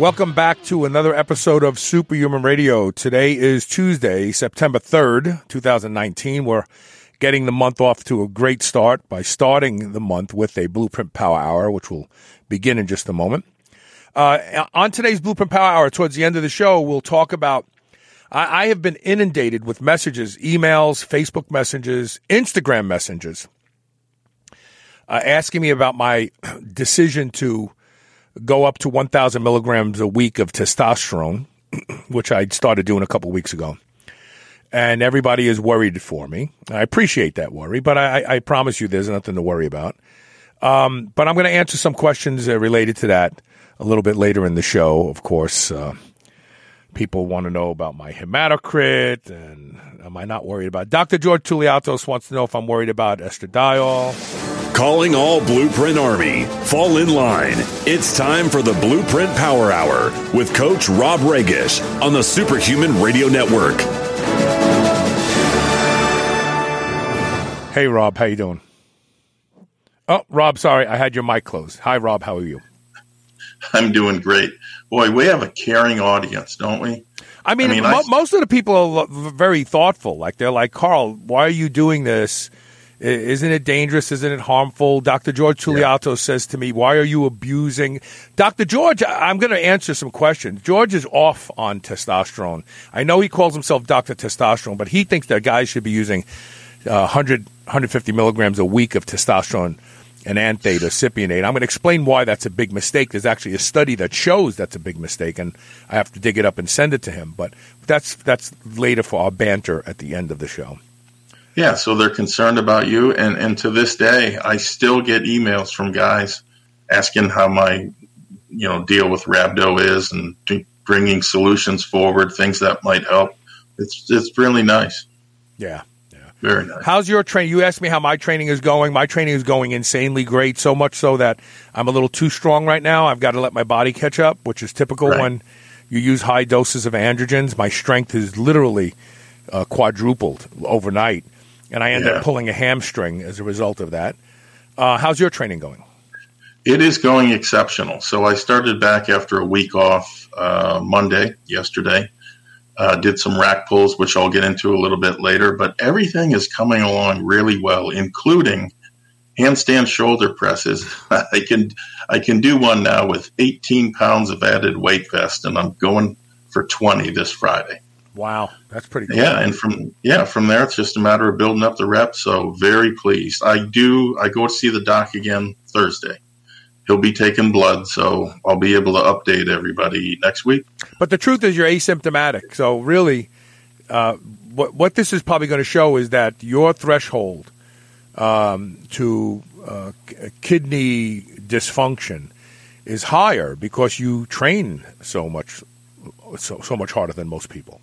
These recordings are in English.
Welcome back to another episode of Superhuman Radio. Today is Tuesday, September 3rd, 2019. We're getting the month off to a great start by starting the month with a Blueprint Power Hour, which will begin in just a moment. Uh, on today's Blueprint Power Hour, towards the end of the show, we'll talk about. I, I have been inundated with messages, emails, Facebook messages, Instagram messages, uh, asking me about my decision to go up to 1,000 milligrams a week of testosterone, which I started doing a couple weeks ago. And everybody is worried for me. I appreciate that worry, but I, I promise you there's nothing to worry about. Um, but I'm going to answer some questions uh, related to that a little bit later in the show. Of course, uh, people want to know about my hematocrit and am I not worried about? Dr. George Touliatos wants to know if I'm worried about estradiol. Calling all Blueprint Army. Fall in line. It's time for the Blueprint Power Hour with Coach Rob Regish on the Superhuman Radio Network. Hey, Rob, how you doing? Oh, Rob, sorry, I had your mic closed. Hi, Rob, how are you? I'm doing great. Boy, we have a caring audience, don't we? I mean, I mean mo- I... most of the people are very thoughtful. Like they're like, Carl, why are you doing this? Isn't it dangerous? Isn't it harmful? Dr. George Tuliato yeah. says to me, Why are you abusing? Dr. George, I'm going to answer some questions. George is off on testosterone. I know he calls himself Dr. Testosterone, but he thinks that guys should be using uh, 100, 150 milligrams a week of testosterone enanthate or cypionate. I'm going to explain why that's a big mistake. There's actually a study that shows that's a big mistake, and I have to dig it up and send it to him. But that's that's later for our banter at the end of the show. Yeah, so they're concerned about you, and and to this day, I still get emails from guys asking how my you know deal with rhabdo is and bringing solutions forward, things that might help. It's it's really nice. Yeah. Very nice. How's your training? You asked me how my training is going. My training is going insanely great, so much so that I'm a little too strong right now. I've got to let my body catch up, which is typical right. when you use high doses of androgens. My strength is literally uh, quadrupled overnight, and I end yeah. up pulling a hamstring as a result of that. Uh, how's your training going? It is going exceptional. So I started back after a week off uh, Monday, yesterday uh, did some rack pulls, which I'll get into a little bit later. But everything is coming along really well, including handstand shoulder presses. I can I can do one now with 18 pounds of added weight vest, and I'm going for 20 this Friday. Wow, that's pretty. Cool. Yeah, and from yeah from there it's just a matter of building up the rep. So very pleased. I do. I go to see the doc again Thursday he'll be taking blood, so I'll be able to update everybody next week. But the truth is, you're asymptomatic. So really, uh, what what this is probably going to show is that your threshold um, to uh, kidney dysfunction is higher because you train so much so so much harder than most people.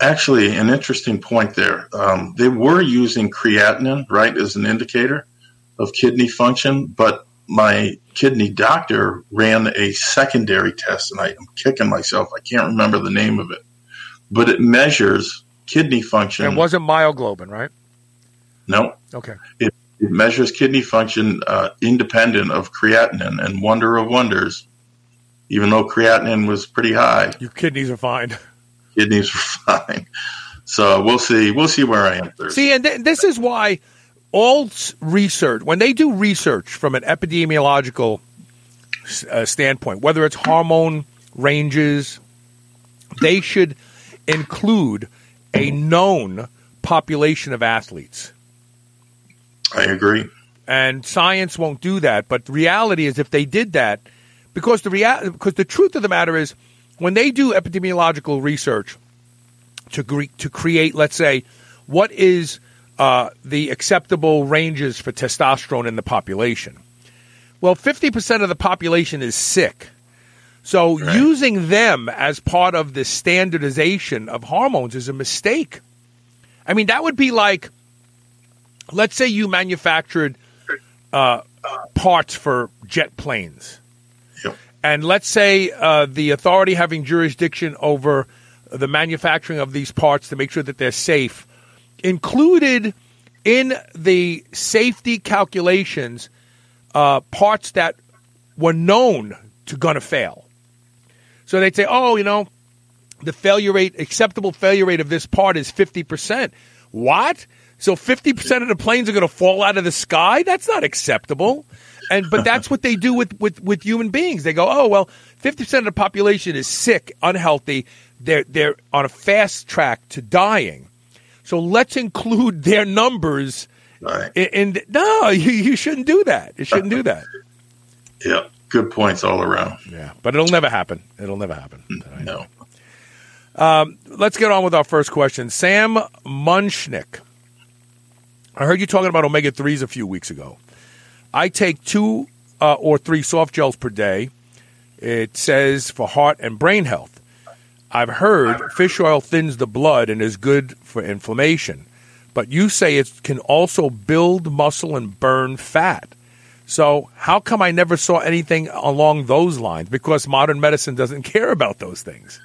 Actually, an interesting point there. Um, they were using creatinine, right, as an indicator of kidney function, but my kidney doctor ran a secondary test, and I, am kicking myself. I can't remember the name of it, but it measures kidney function. It wasn't myoglobin, right? No. Okay. It, it measures kidney function uh, independent of creatinine, and wonder of wonders, even though creatinine was pretty high, your kidneys are fine. Kidneys were fine. So we'll see. We'll see where I am Thursday. See, and th- this is why all research, when they do research from an epidemiological uh, standpoint, whether it's hormone ranges, they should include a known population of athletes. I agree. And science won't do that, but the reality is if they did that, because the rea- because the truth of the matter is when they do epidemiological research to gre- to create, let's say, what is uh, the acceptable ranges for testosterone in the population. Well, 50% of the population is sick. So Right. using them as part of the standardization of hormones is a mistake. I mean, that would be like, let's say you manufactured uh, parts for jet planes. And let's say uh, the authority having jurisdiction over the manufacturing of these parts to make sure that they're safe included in the safety calculations uh, parts that were known to gonna fail. So they'd say, oh, you know, the failure rate, acceptable failure rate of this part is 50%. What? So 50% of the planes are going to fall out of the sky? That's not acceptable. And but that's what they do with, with, with human beings. They go, "Oh, well, 50% of the population is sick, unhealthy. They're they're on a fast track to dying. So let's include their numbers Right. in, in no, you, you shouldn't do that. You shouldn't do that. Yeah. Good points all around. Yeah, but it'll never happen. It'll never happen. Mm, no. Um, let's get on with our first question. Sam Munchnick. I heard you talking about omega 3s a few weeks ago. I take two uh, or three soft gels per day. It says for heart and brain health. I've heard fish oil thins the blood and is good for inflammation, but you say it can also build muscle and burn fat. So, how come I never saw anything along those lines? Because modern medicine doesn't care about those things.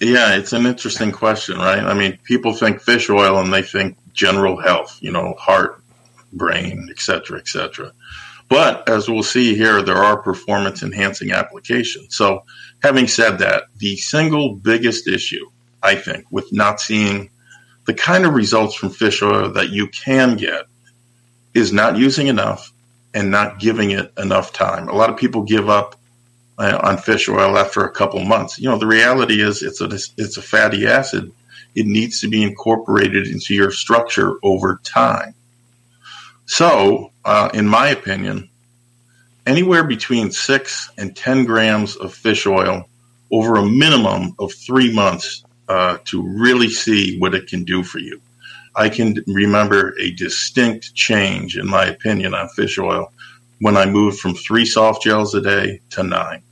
Yeah, it's an interesting question, right? I mean, people think fish oil and they think general health, you know, heart, brain, et cetera, et cetera. But as we'll see here, there are performance enhancing applications. So, having said that, the single biggest issue, I think, with not seeing the kind of results from fish oil that you can get is not using enough and not giving it enough time. A lot of people give up uh, on fish oil after a couple months. You know, the reality is it's a it's a fatty acid. It needs to be incorporated into your structure over time. So, uh, in my opinion, anywhere between six and ten grams of fish oil over a minimum of three months uh, to really see what it can do for you. I can remember a distinct change, in my opinion, on fish oil when I moved from three soft gels a day to nine.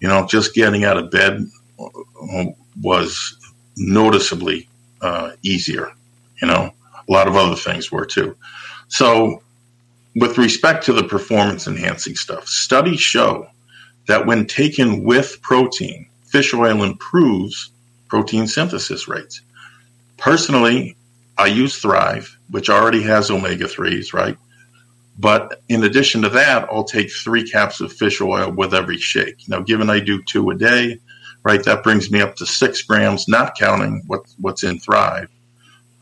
You know, just getting out of bed uh, was noticeably uh, easier. You know, a lot of other things were too. So, with respect to the performance enhancing stuff, studies show that when taken with protein, fish oil improves protein synthesis rates. Personally, I use Thrive, which already has omega 3s, right? But in addition to that, I'll take three caps of fish oil with every shake. Now, given I do two a day, right, that brings me up to six grams, not counting what, what's in Thrive.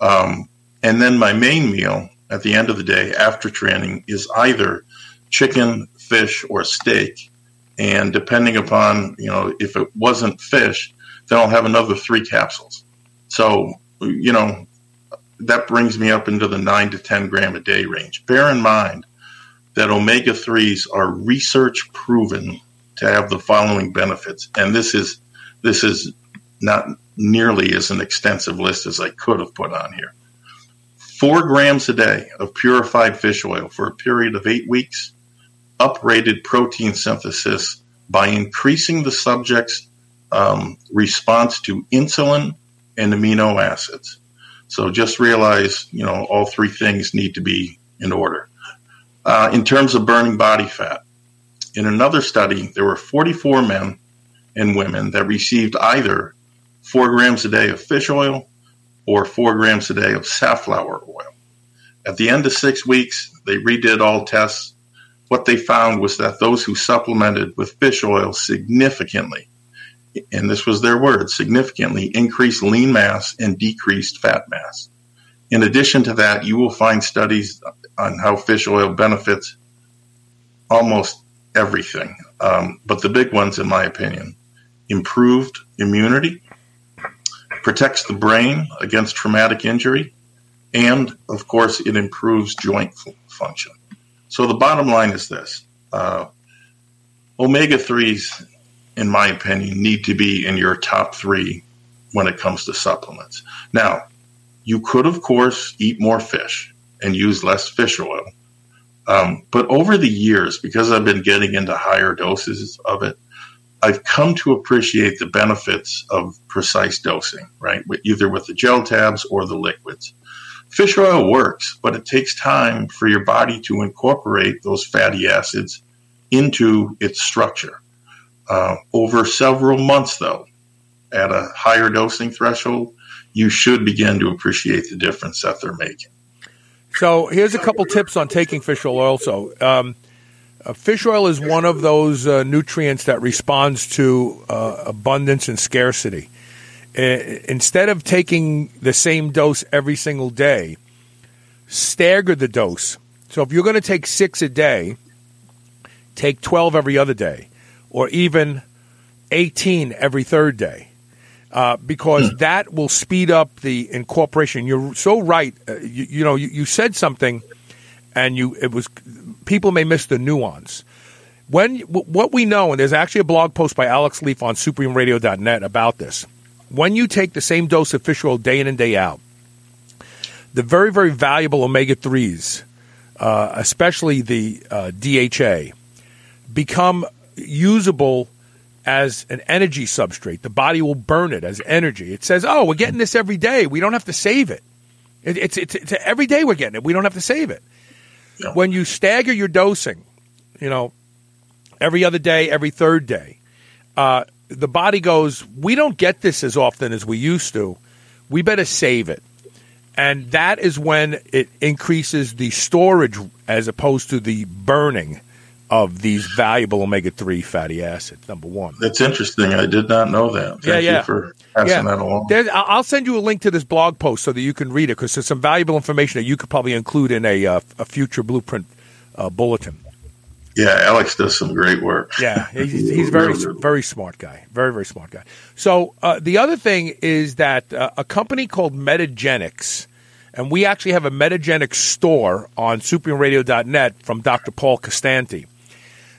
Um, and then my main meal at the end of the day after training is either chicken, fish, or steak. And depending upon, you know, if it wasn't fish, then I'll have another three capsules. So, you know, that brings me up into the nine to 10 gram a day range. Bear in mind that omega 3s are research proven to have the following benefits. And this is, this is not nearly as an extensive list as I could have put on here. Four grams a day of purified fish oil for a period of eight weeks uprated protein synthesis by increasing the subject's um, response to insulin and amino acids. So just realize, you know, all three things need to be in order. Uh, in terms of burning body fat, in another study, there were 44 men and women that received either four grams a day of fish oil or four grams a day of safflower oil. At the end of six weeks, they redid all tests. What they found was that those who supplemented with fish oil significantly, and this was their word, significantly increased lean mass and decreased fat mass. In addition to that, you will find studies on how fish oil benefits almost everything. Um, but the big ones, in my opinion, improved immunity, protects the brain against traumatic injury, and of course, it improves joint function. So the bottom line is this uh, omega 3s, in my opinion, need to be in your top three when it comes to supplements. Now, you could, of course, eat more fish and use less fish oil. Um, but over the years, because I've been getting into higher doses of it, I've come to appreciate the benefits of precise dosing, right? Either with the gel tabs or the liquids. Fish oil works, but it takes time for your body to incorporate those fatty acids into its structure. Uh, over several months, though, at a higher dosing threshold, you should begin to appreciate the difference that they're making. So here's a couple tips on taking fish oil. Also, um, uh, fish oil is one of those uh, nutrients that responds to uh, abundance and scarcity. instead of taking the same dose every single day, stagger the dose. So if you're going to take six a day, take 12 every other day, or even 18 every third day. Uh, because mm. that will speed up the incorporation. You're so right. Uh, you, you, know, you, you, said something, and you it was people may miss the nuance. When what we know, and there's actually a blog post by Alex Leaf on superhumanradio.net about this. When you take the same dose of fish oil day in and day out, the very very valuable omega threes, uh, especially the uh, DHA, become usable as an energy substrate. The body will burn it as energy. It says, "Oh, we're getting this every day. We don't have to save it. it it's, it's, it's every day we're getting it. We don't have to save it." When you stagger your dosing, you know, every other day, every third day, uh, the body goes, we don't get this as often as we used to. We better save it. And that is when it increases the storage as opposed to the burning of these valuable omega 3 fatty acids, number one. That's interesting. I did not know that. Thank yeah, yeah. for passing yeah. that along. There's, I'll send you a link to this blog post so that you can read it because there's some valuable information that you could probably include in a, uh, a future blueprint uh, bulletin. Yeah, Alex does some great work. Yeah, he's, he's very very smart guy. Very very smart guy. So uh, the other thing is that uh, a company called Metagenics, and we actually have a Metagenics store on superhumanradio.net from Dr. Paul Costanti.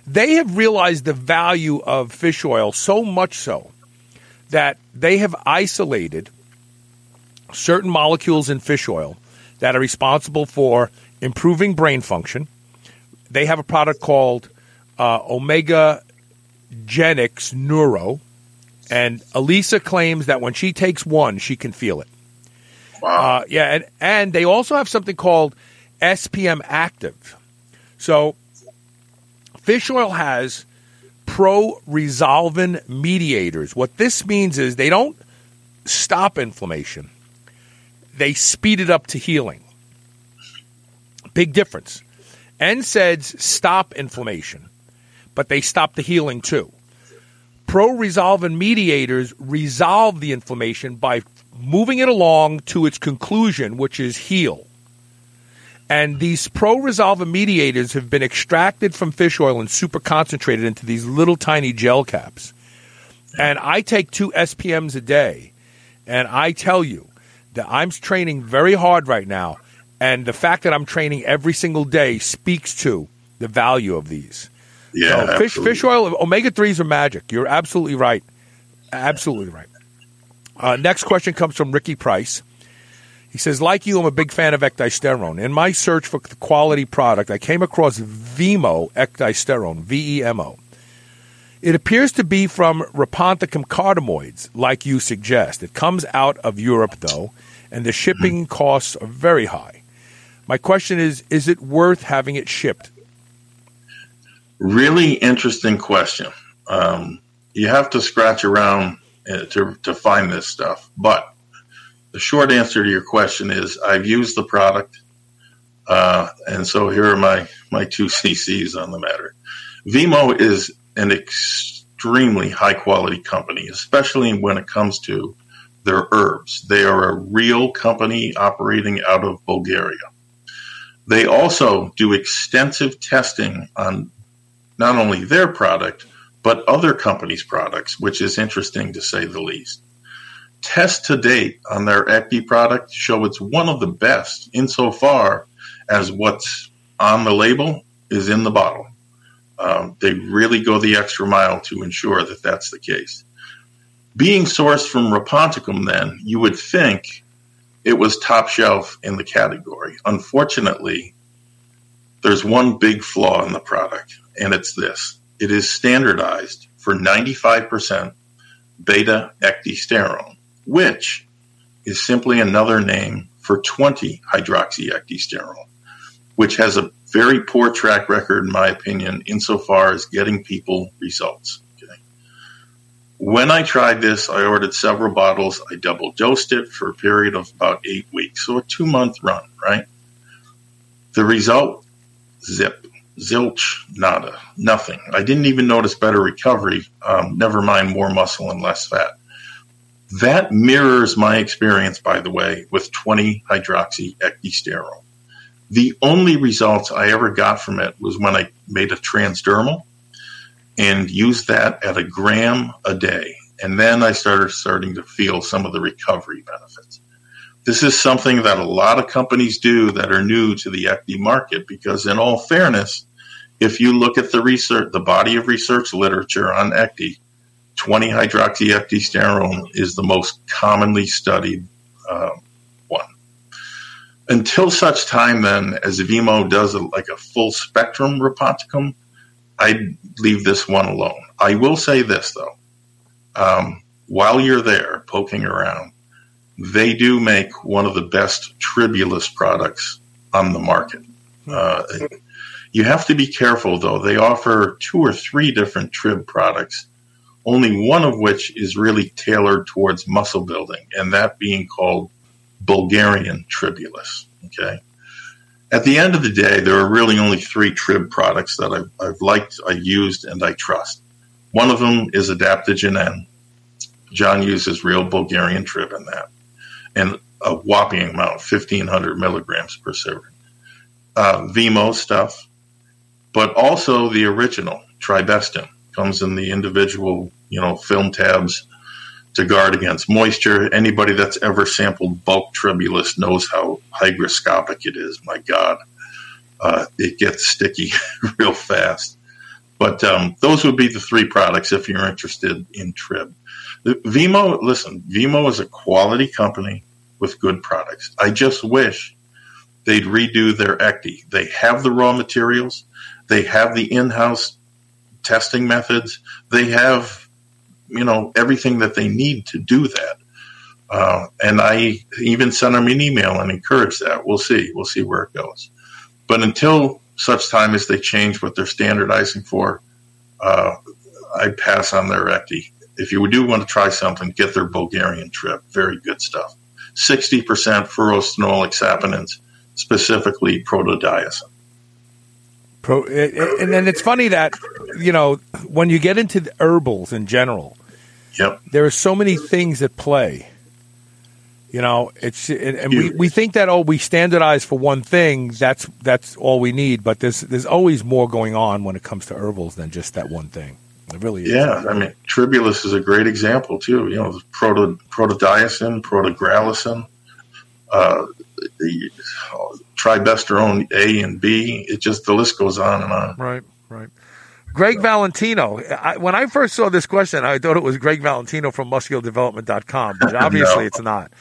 They have realized the value of fish oil so much so that they have isolated certain molecules in fish oil that are responsible for improving brain function. They have a product called uh, Omega Genix Neuro, and Elisa claims that when she takes one, she can feel it. Wow. Uh, yeah, and, and they also have something called SPM Active. So Fish oil has pro resolvin mediators. What this means is they don't stop inflammation, they speed it up to healing. Big difference. NSAIDs stop inflammation, but they stop the healing too. Pro resolvin mediators resolve the inflammation by moving it along to its conclusion, which is heal. And these pro resolvin mediators have been extracted from fish oil and super concentrated into these little tiny gel caps. And I take two SPMs a day. And I tell you that I'm training very hard right now. And the fact that I'm training every single day speaks to the value of these. Yeah. So fish, fish oil, omega 3s are magic. You're absolutely right. Absolutely right. Uh, next question comes from Ricky Price. He says, like you, I'm a big fan of ecdysterone. In my search for the quality product, I came across Vemo ecdysterone, V E M O. It appears to be from Rhaponticum carthamoides, like you suggest. It comes out of Europe, though, and the shipping costs are very high. My question is Is it worth having it shipped? Really interesting question. Um, you have to scratch around uh, to, to find this stuff, but the short answer to your question is I've used the product, uh, and so here are my my two CCs on the matter. Vemo is an extremely high quality company, especially when it comes to their herbs. They are a real company operating out of Bulgaria. They also do extensive testing on not only their product, but other companies' products, which is interesting to say the least tests to date on their Ecdy product show it's one of the best insofar as what's on the label is in the bottle. Um, they really go the extra mile to ensure that that's the case. Being sourced from Rhaponticum, then, you would think it was top shelf in the category. Unfortunately, there's one big flaw in the product, and it's this it is standardized for 95% beta ecdysterone, which is simply another name for 20 hydroxyecdysterone, which has a very poor track record, in my opinion, insofar as getting people results. Okay. When I tried this, I ordered several bottles. I double dosed it for a period of about eight weeks, so a two month run, right? The result zip, zilch, nada, nothing. I didn't even notice better recovery, um, never mind more muscle and less fat. That mirrors my experience, by the way, with 20 hydroxyecdysterone. The only results I ever got from it was when I made a transdermal and used that at a gram a day. And then I started starting to feel some of the recovery benefits. This is something that a lot of companies do that are new to the ecdy market because, in all fairness, if you look at the research, the body of research literature on ecdy, 20 hydroxyecdysterone is the most commonly studied uh, one. Until such time, then, as Vemo does a, like a full spectrum Rhaponticum, I leave this one alone. I will say this though, um, while you're there poking around, they do make one of the best tribulus products on the market. Uh, you have to be careful though. They offer two or three different trib products, only one of which is really tailored towards muscle building, and that being called Bulgarian tribulus. Okay. At the end of the day, there are really only three trib products that I've, I've liked, I've used, and I trust. One of them is Adaptogen N. John uses real Bulgarian trib in that and a whopping amount, 1,500 milligrams per serving. Uh, Vemo stuff, but also the original Tribestan comes in the individual, you know, film tabs to guard against moisture. Anybody that's ever sampled bulk tribulus knows how hygroscopic it is. My God, uh, it gets sticky real fast. But um, those would be the three products if you're interested in trib. Vemo, listen, Vemo is a quality company with good products. I just wish they'd redo their ecdy. They have the raw materials, they have the in-house testing methods, they have you know everything that they need to do that. Uh, and I even sent them an email and encouraged that. We'll see. We'll see where it goes. But until such time as they change what they're standardizing for, uh, I pass on their ecdy. If you do want to try something, get their Bulgarian trip. Very good stuff. 60% furostanol saponins, specifically protodioscin. Pro, and then it's funny that, you know, when you get into the herbals in general, yep. there are so many things at play. You know, it's and we, we think that oh we standardize for one thing that's that's all we need, but there's there's always more going on when it comes to herbals than just that one thing. It really is. Yeah, I mean, Tribulus is a great example too. You know, proto protodioscin, protogracillin, uh, the, uh, tribesterone A and B. It just the list goes on and on. Right, right. Greg Valentino. I, when I first saw this question, I thought it was Greg Valentino from musculardevelopment.com, but obviously no. it's not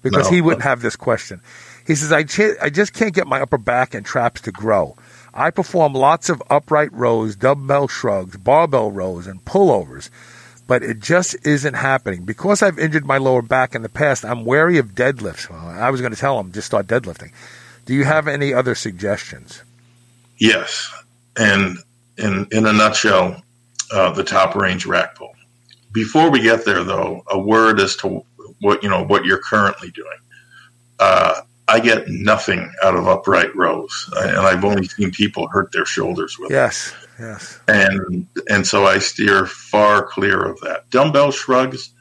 because no. he wouldn't have this question. He says, I, ch- I just can't get my upper back and traps to grow. I perform lots of upright rows, dumbbell shrugs, barbell rows, and pullovers, but it just isn't happening. Because I've injured my lower back in the past, I'm wary of deadlifts. Well, I was going to tell him just start deadlifting. Do you have any other suggestions? Yes, and in in a nutshell, uh, the top range rack pull. Before we get there, though, a word as to what you know what you're currently doing. Uh, I get nothing out of upright rows, and I've only seen people hurt their shoulders with yes, it. Yes, And and so I steer far clear of that. Dumbbell shrugs,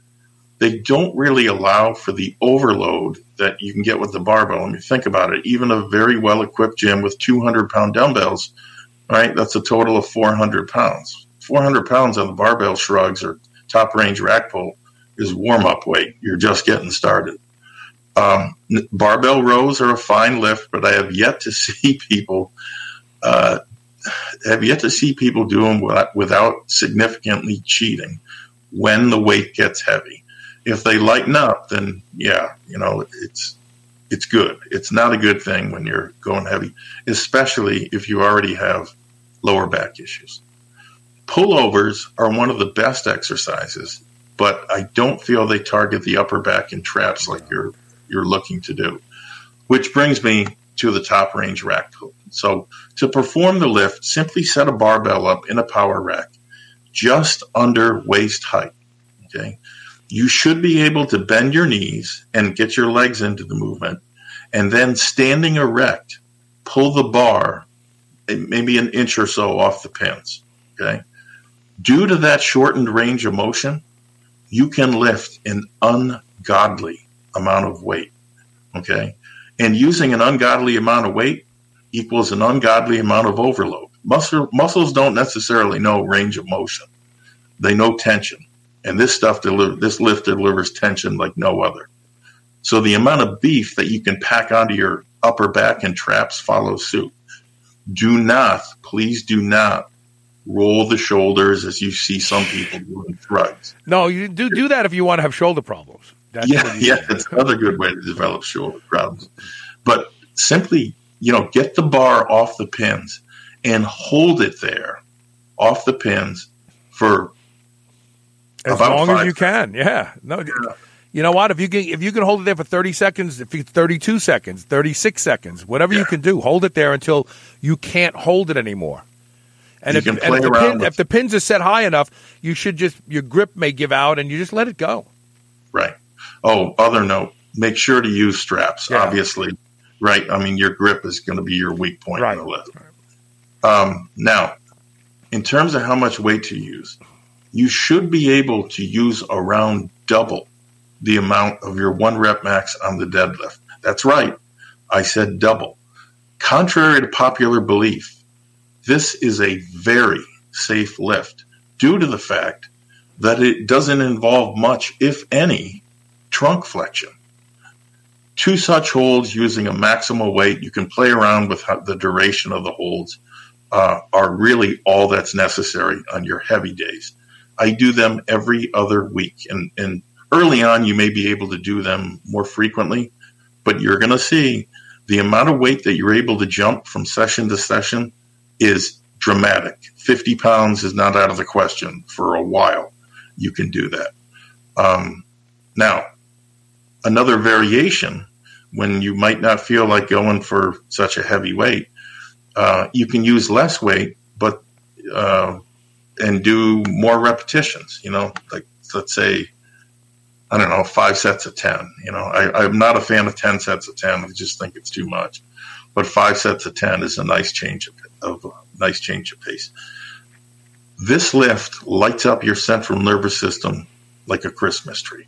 they don't really allow for the overload that you can get with the barbell. I mean, think about it. Even a very well equipped gym with 200 pound dumbbells, right? That's a total of 400 pounds. 400 pounds on the barbell shrugs or top range rack pull is warm up weight. You're just getting started. Um, barbell rows are a fine lift, but I have yet to see people uh, have yet to see people do them without, without significantly cheating when the weight gets heavy. If they lighten up, then yeah, you know it's it's good. It's not a good thing when you're going heavy, especially if you already have lower back issues. Pullovers are one of the best exercises, but I don't feel they target the upper back and traps like you're you're looking to do. Which brings me to the top range rack. So to perform the lift, simply set a barbell up in a power rack just under waist height. Okay. You should be able to bend your knees and get your legs into the movement and then standing erect, pull the bar eh, maybe an inch or so off the pins. Okay. Due to that shortened range of motion, you can lift an ungodly amount of weight. Okay. And using an ungodly amount of weight equals an ungodly amount of overload. Muscle, muscles don't necessarily know range of motion. They know tension. And this stuff, deli- this lift delivers tension like no other. So the amount of beef that you can pack onto your upper back and traps follows suit. Do not, please do not roll the shoulders as you see some people doing thrugs. No, you do do that if you want to have shoulder problems. That's yeah, yeah, it's another good way to develop shoulder problems. But simply, you know, get the bar off the pins and hold it there off the pins for as long as you can. Yeah. No. Yeah. You know what? If you can, if you can hold it there for thirty seconds, if you thirty-two seconds, thirty-six seconds, whatever yeah. you can do, hold it there until you can't hold it anymore. And, if, and if, the pin, if, the pins are set high enough, you should just your grip may give out, and you just let it go. Right. Oh, other note: make sure to use straps. Yeah. Obviously, right. I mean, your grip is going to be your weak point right. in the lift. Um, now, in terms of how much weight to use, you should be able to use around double the amount of your one rep max on the deadlift. That's right. I said double. Contrary to popular belief, this is a very safe lift due to the fact that it doesn't involve much, if any, trunk flexion. Two such holds using a maximal weight, you can play around with the duration of the holds, uh, are really all that's necessary on your heavy days. I do them every other week. And, and early on, you may be able to do them more frequently, but you're going to see the amount of weight that you're able to jump from session to session is dramatic. 50 pounds is not out of the question for a while. You can do that. Um, now, another variation when you might not feel like going for such a heavy weight, uh, you can use less weight, but uh, and do more repetitions. You know, like let's say, I don't know, five sets of ten. You know, I, I'm not a fan of ten sets of ten. I just think it's too much. But five sets of ten is a nice change of, of uh, nice change of pace. This lift lights up your central nervous system like a Christmas tree.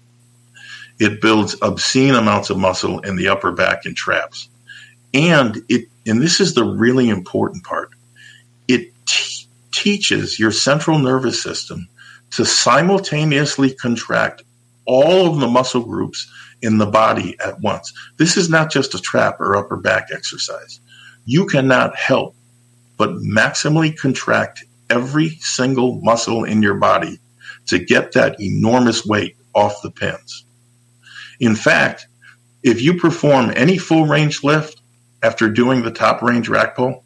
It builds obscene amounts of muscle in the upper back and traps. And it, and this is the really important part. Teaches your central nervous system to simultaneously contract all of the muscle groups in the body at once. This is not just a trap or upper back exercise. You cannot help but maximally contract every single muscle in your body to get that enormous weight off the pins. In fact, if you perform any full range lift after doing the top range rack pull,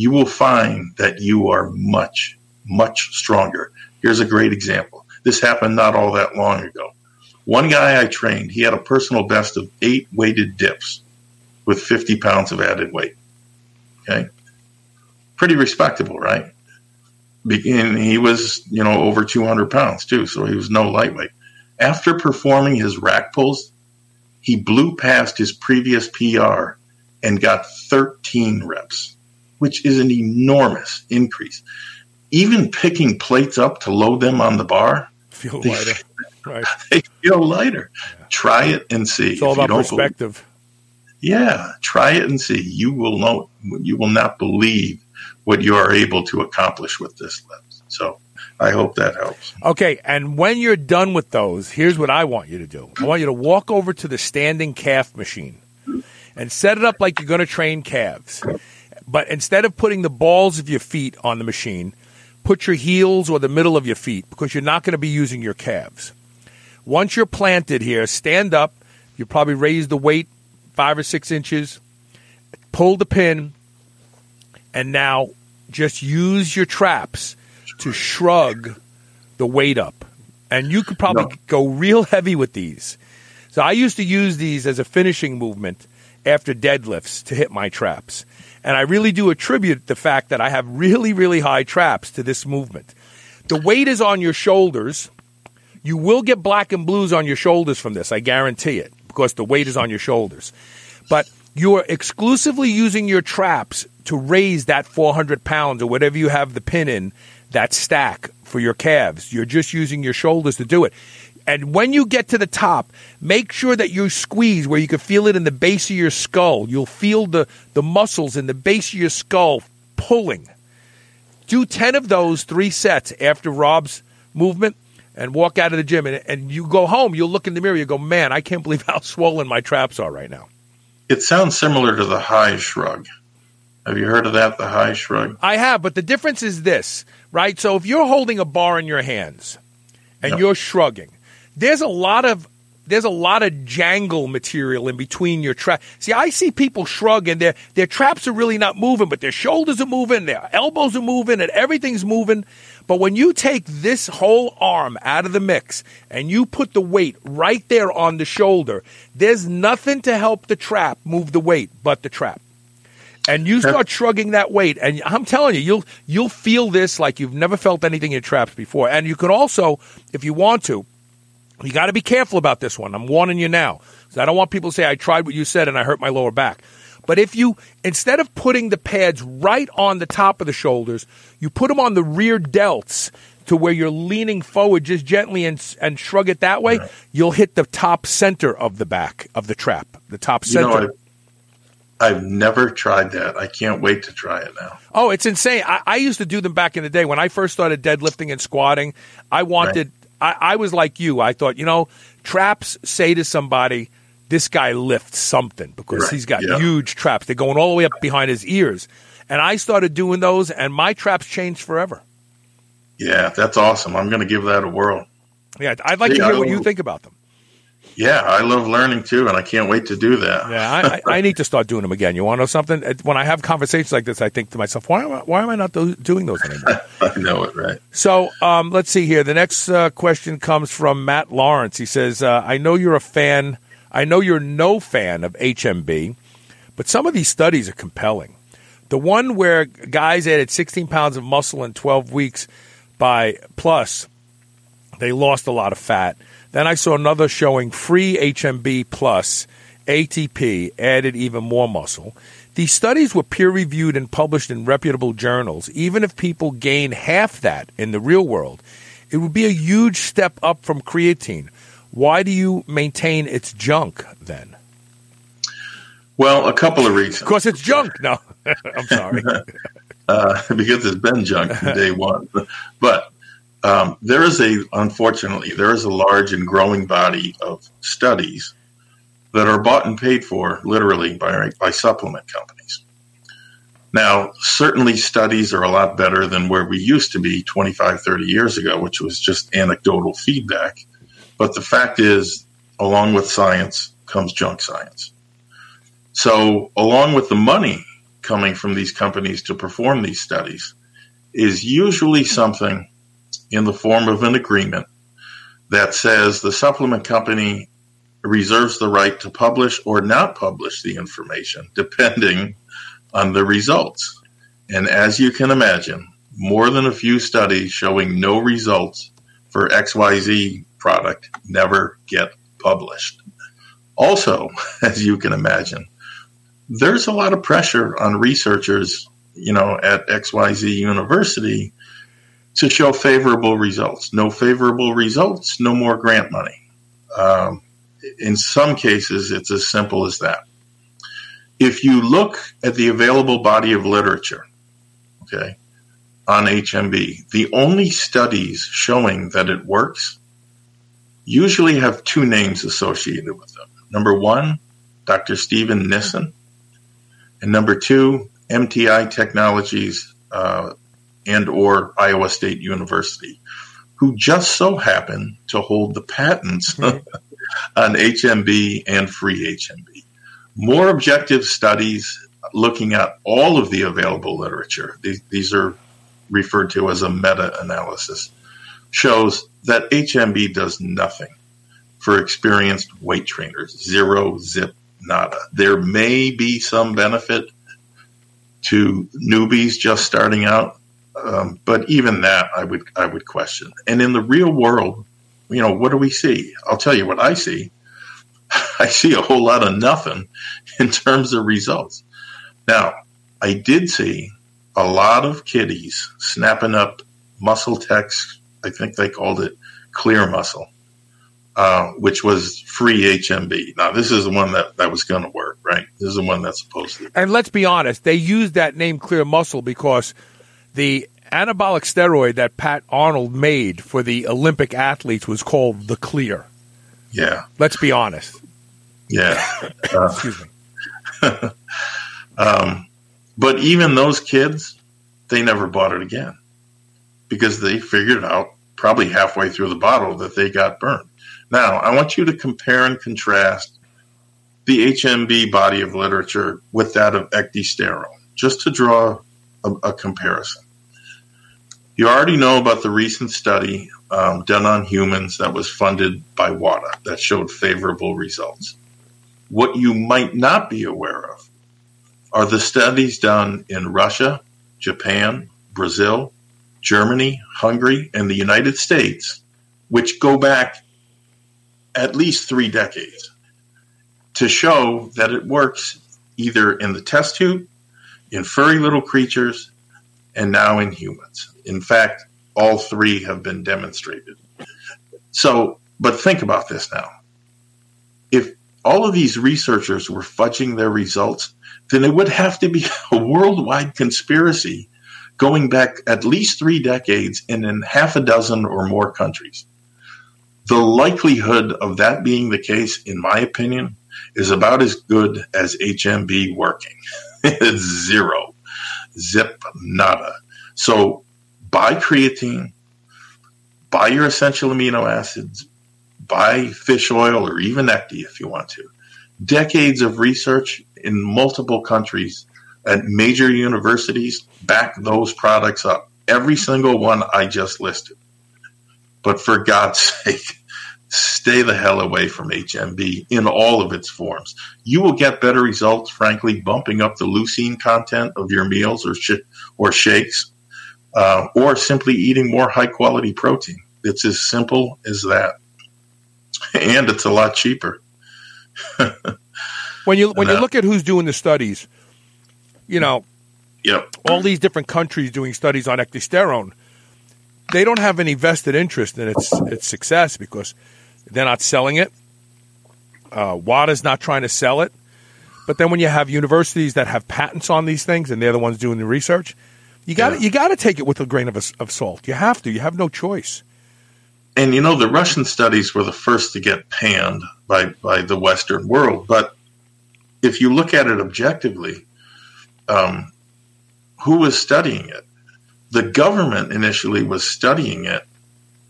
you will find that you are much, much stronger. Here's a great example. This happened not all that long ago. One guy I trained, he had a personal best of eight weighted dips with 50 pounds of added weight. Okay pretty respectable, right? And he was, you know, over 200 pounds too, so he was no lightweight. After performing his rack pulls, he blew past his previous PR and got 13 reps, which is an enormous increase. Even picking plates up to load them on the bar, feel they, lighter. Right. They feel lighter. Yeah. Try it and see. It's all about perspective. Believe, yeah, try it and see. You will know. You will not believe what you are able to accomplish with this lift. So I hope that helps. Okay, and when you're done with those, here's what I want you to do. I want you to walk over to the standing calf machine and set it up like you're going to train calves. But instead of putting the balls of your feet on the machine, put your heels or the middle of your feet because you're not going to be using your calves. Once you're planted here, stand up. You probably raise the weight five or six inches, pull the pin, and now just use your traps to shrug the weight up. And you could probably No. go real heavy with these. So I used to use these as a finishing movement after deadlifts to hit my traps. And I really do attribute the fact that I have really, really high traps to this movement. The weight is on your shoulders. You will get black and blues on your shoulders from this, I guarantee it, because the weight is on your shoulders. But you're exclusively using your traps to raise that 400 pounds or whatever you have the pin in, that stack for your calves. You're just using your shoulders to do it. And when you get to the top, make sure that you squeeze where you can feel it in the base of your skull. You'll feel the, the muscles in the base of your skull pulling. Do 10 of those three sets after Rob's movement and walk out of the gym. And, and you go home, you'll look in the mirror, you go, man, I can't believe how swollen my traps are right now. It sounds similar to the high shrug. Have you heard of that? The high shrug. I have, but the difference is this, right? So if you're holding a bar in your hands and Yep. you're shrugging, there's a lot of there's a lot of jangle material in between your trap. See, I see people shrug and their their traps are really not moving, but their shoulders are moving, their elbows are moving, and everything's moving. But when you take this whole arm out of the mix and you put the weight right there on the shoulder, there's nothing to help the trap move the weight but the trap and you start shrugging that weight, and I'm telling you, you'll you'll feel this like you've never felt anything in traps before. And you can also, if you want to, you got to be careful about this one. I'm warning you now, I don't want people to say I tried what you said and I hurt my lower back. But if you instead of putting the pads right on the top of the shoulders, you put them on the rear delts to where you're leaning forward just gently and and shrug it that way, you'll hit the top center of the back of the trap, the top You center. know, I've, I've never tried that. I can't wait to try it now. Oh, it's insane. I, I used to do them back in the day when I first started deadlifting and squatting. I wanted, I, I was like you. I thought, you know, traps say to somebody, this guy lifts something because Right, he's got yeah. huge traps. They're going all the way up behind his ears. And I started doing those, and my traps changed forever. Yeah, that's awesome. I'm going to give that a whirl. Yeah, I'd like to hear what you think about them. Yeah, I love learning too, and I can't wait to do that. Yeah, I, I, I need to start doing them again. You want to know something? When I have conversations like this, I think to myself, why am I, why am I not do, doing those anymore? I know it, right? So um, let's see here. The next uh, question comes from Matt Lawrence. He says, uh, "I know you're a fan. I know you're no fan of HMB, but some of these studies are compelling. The one where guys added 16 pounds of muscle in 12 weeks by plus, they lost a lot of fat. Then I saw another showing free HMB plus ATP added even more muscle. These studies were peer reviewed and published in reputable journals. Even if people gain half that in the real world, it would be a huge step up from creatine. Why do you maintain its junk then? Well, a couple of reasons. Of course, it's junk. No, I'm sorry. uh, because it's been junk from day one. But um, there is a, unfortunately, there is a large and growing body of studies that are bought and paid for literally by, by supplement companies. Now, certainly studies are a lot better than where we used to be 25, 30 years ago, which was just anecdotal feedback. But the fact is, along with science comes junk science. So, along with the money coming from these companies to perform these studies is usually something in the form of an agreement that says the supplement company reserves the right to publish or not publish the information depending on the results. And as you can imagine, more than a few studies showing no results for XYZ product never get published. Also, as you can imagine, there's a lot of pressure on researchers, you know, at XYZ University to show favorable results. No favorable results, no more grant money. Um, in some cases, it's as simple as that. If you look at the available body of literature, okay, on HMB, the only studies showing that it works usually have two names associated with them. Number one, Dr. Steven Nissen, and number two, MTI Technologies uh, and or Iowa State University, who just so happen to hold the patents on HMB and free HMB. More objective studies looking at all of the available literature. These, these are referred to as a meta analysis, shows that HMB does nothing for experienced weight trainers. Zero, zip, nada. There may be some benefit to newbies just starting out, um, but even that I would I would question. And in the real world, you know, what do we see? I'll tell you what I see. I see a whole lot of nothing in terms of results. Now, I did see a lot of kiddies snapping up MuscleTech. I think they called it clear muscle, uh, which was free HMB. Now, this is the one that, that was going to work, right? This is the one that's supposed to. And let's be honest, they used that name clear muscle because the anabolic steroid that Pat Arnold made for the Olympic athletes was called the clear. Yeah. Let's be honest. Yeah. Uh, Excuse me. um, but even those kids, they never bought it again because they figured out probably halfway through the bottle that they got burned. Now, I want you to compare and contrast the HMB body of literature with that of ecdysterone, just to draw a, a comparison. You already know about the recent study um, done on humans that was funded by WADA that showed favorable results. What you might not be aware of are the studies done in Russia, Japan, Brazil, Germany, Hungary, and the United States, which go back at least three decades to show that it works either in the test tube, in furry little creatures, and now in humans. In fact, all three have been demonstrated. So, but think about this now. If all of these researchers were fudging their results, then it would have to be a worldwide conspiracy going back at least three decades and in half a dozen or more countries. The likelihood of that being the case, in my opinion, is about as good as HMB working. it's zero. Zip nada. So buy creatine, buy your essential amino acids, buy fish oil or even Ecdy if you want to. Decades of research in multiple countries at major universities back those products up. Every single one I just listed. But for God's sake, stay the hell away from HMB in all of its forms. You will get better results, frankly, bumping up the leucine content of your meals or sh- or shakes, uh, or simply eating more high quality protein. It's as simple as that, and it's a lot cheaper. when you when you look at who's doing the studies, you know, yep, all these different countries doing studies on ecdysterone, they don't have any vested interest in its its success because they're not selling it. Uh, WADA's not trying to sell it. But then when you have universities that have patents on these things and they're the ones doing the research, you got Yeah. you got to take it with a grain of, of salt. You have to. You have no choice. and you know the Russian studies were the first to get panned by by the Western world. But if you look at it objectively, um, who was studying it? The government initially was studying it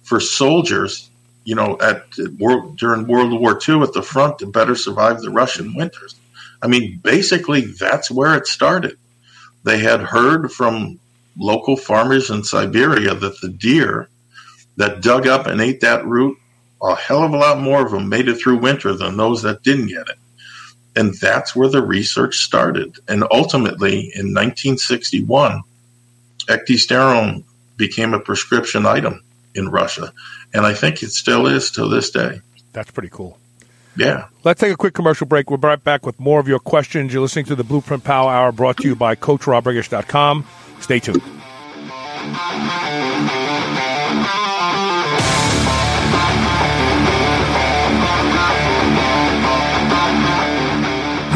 for soldiers. You know, at world, during World War II at the front to better survive the Russian winters. I mean, basically, that's where it started. They had heard from local farmers in Siberia that the deer that dug up and ate that root, a hell of a lot more of them made it through winter than those that didn't get it. And that's where the research started. And ultimately, in 1961, ecdysterone became a prescription item in Russia. And I think it still is to this day. That's pretty cool. Yeah. Let's take a quick commercial break. We're right back with more of your questions. You're listening to the Blueprint Power Hour brought to you by CoachRobRegish.com. Stay tuned.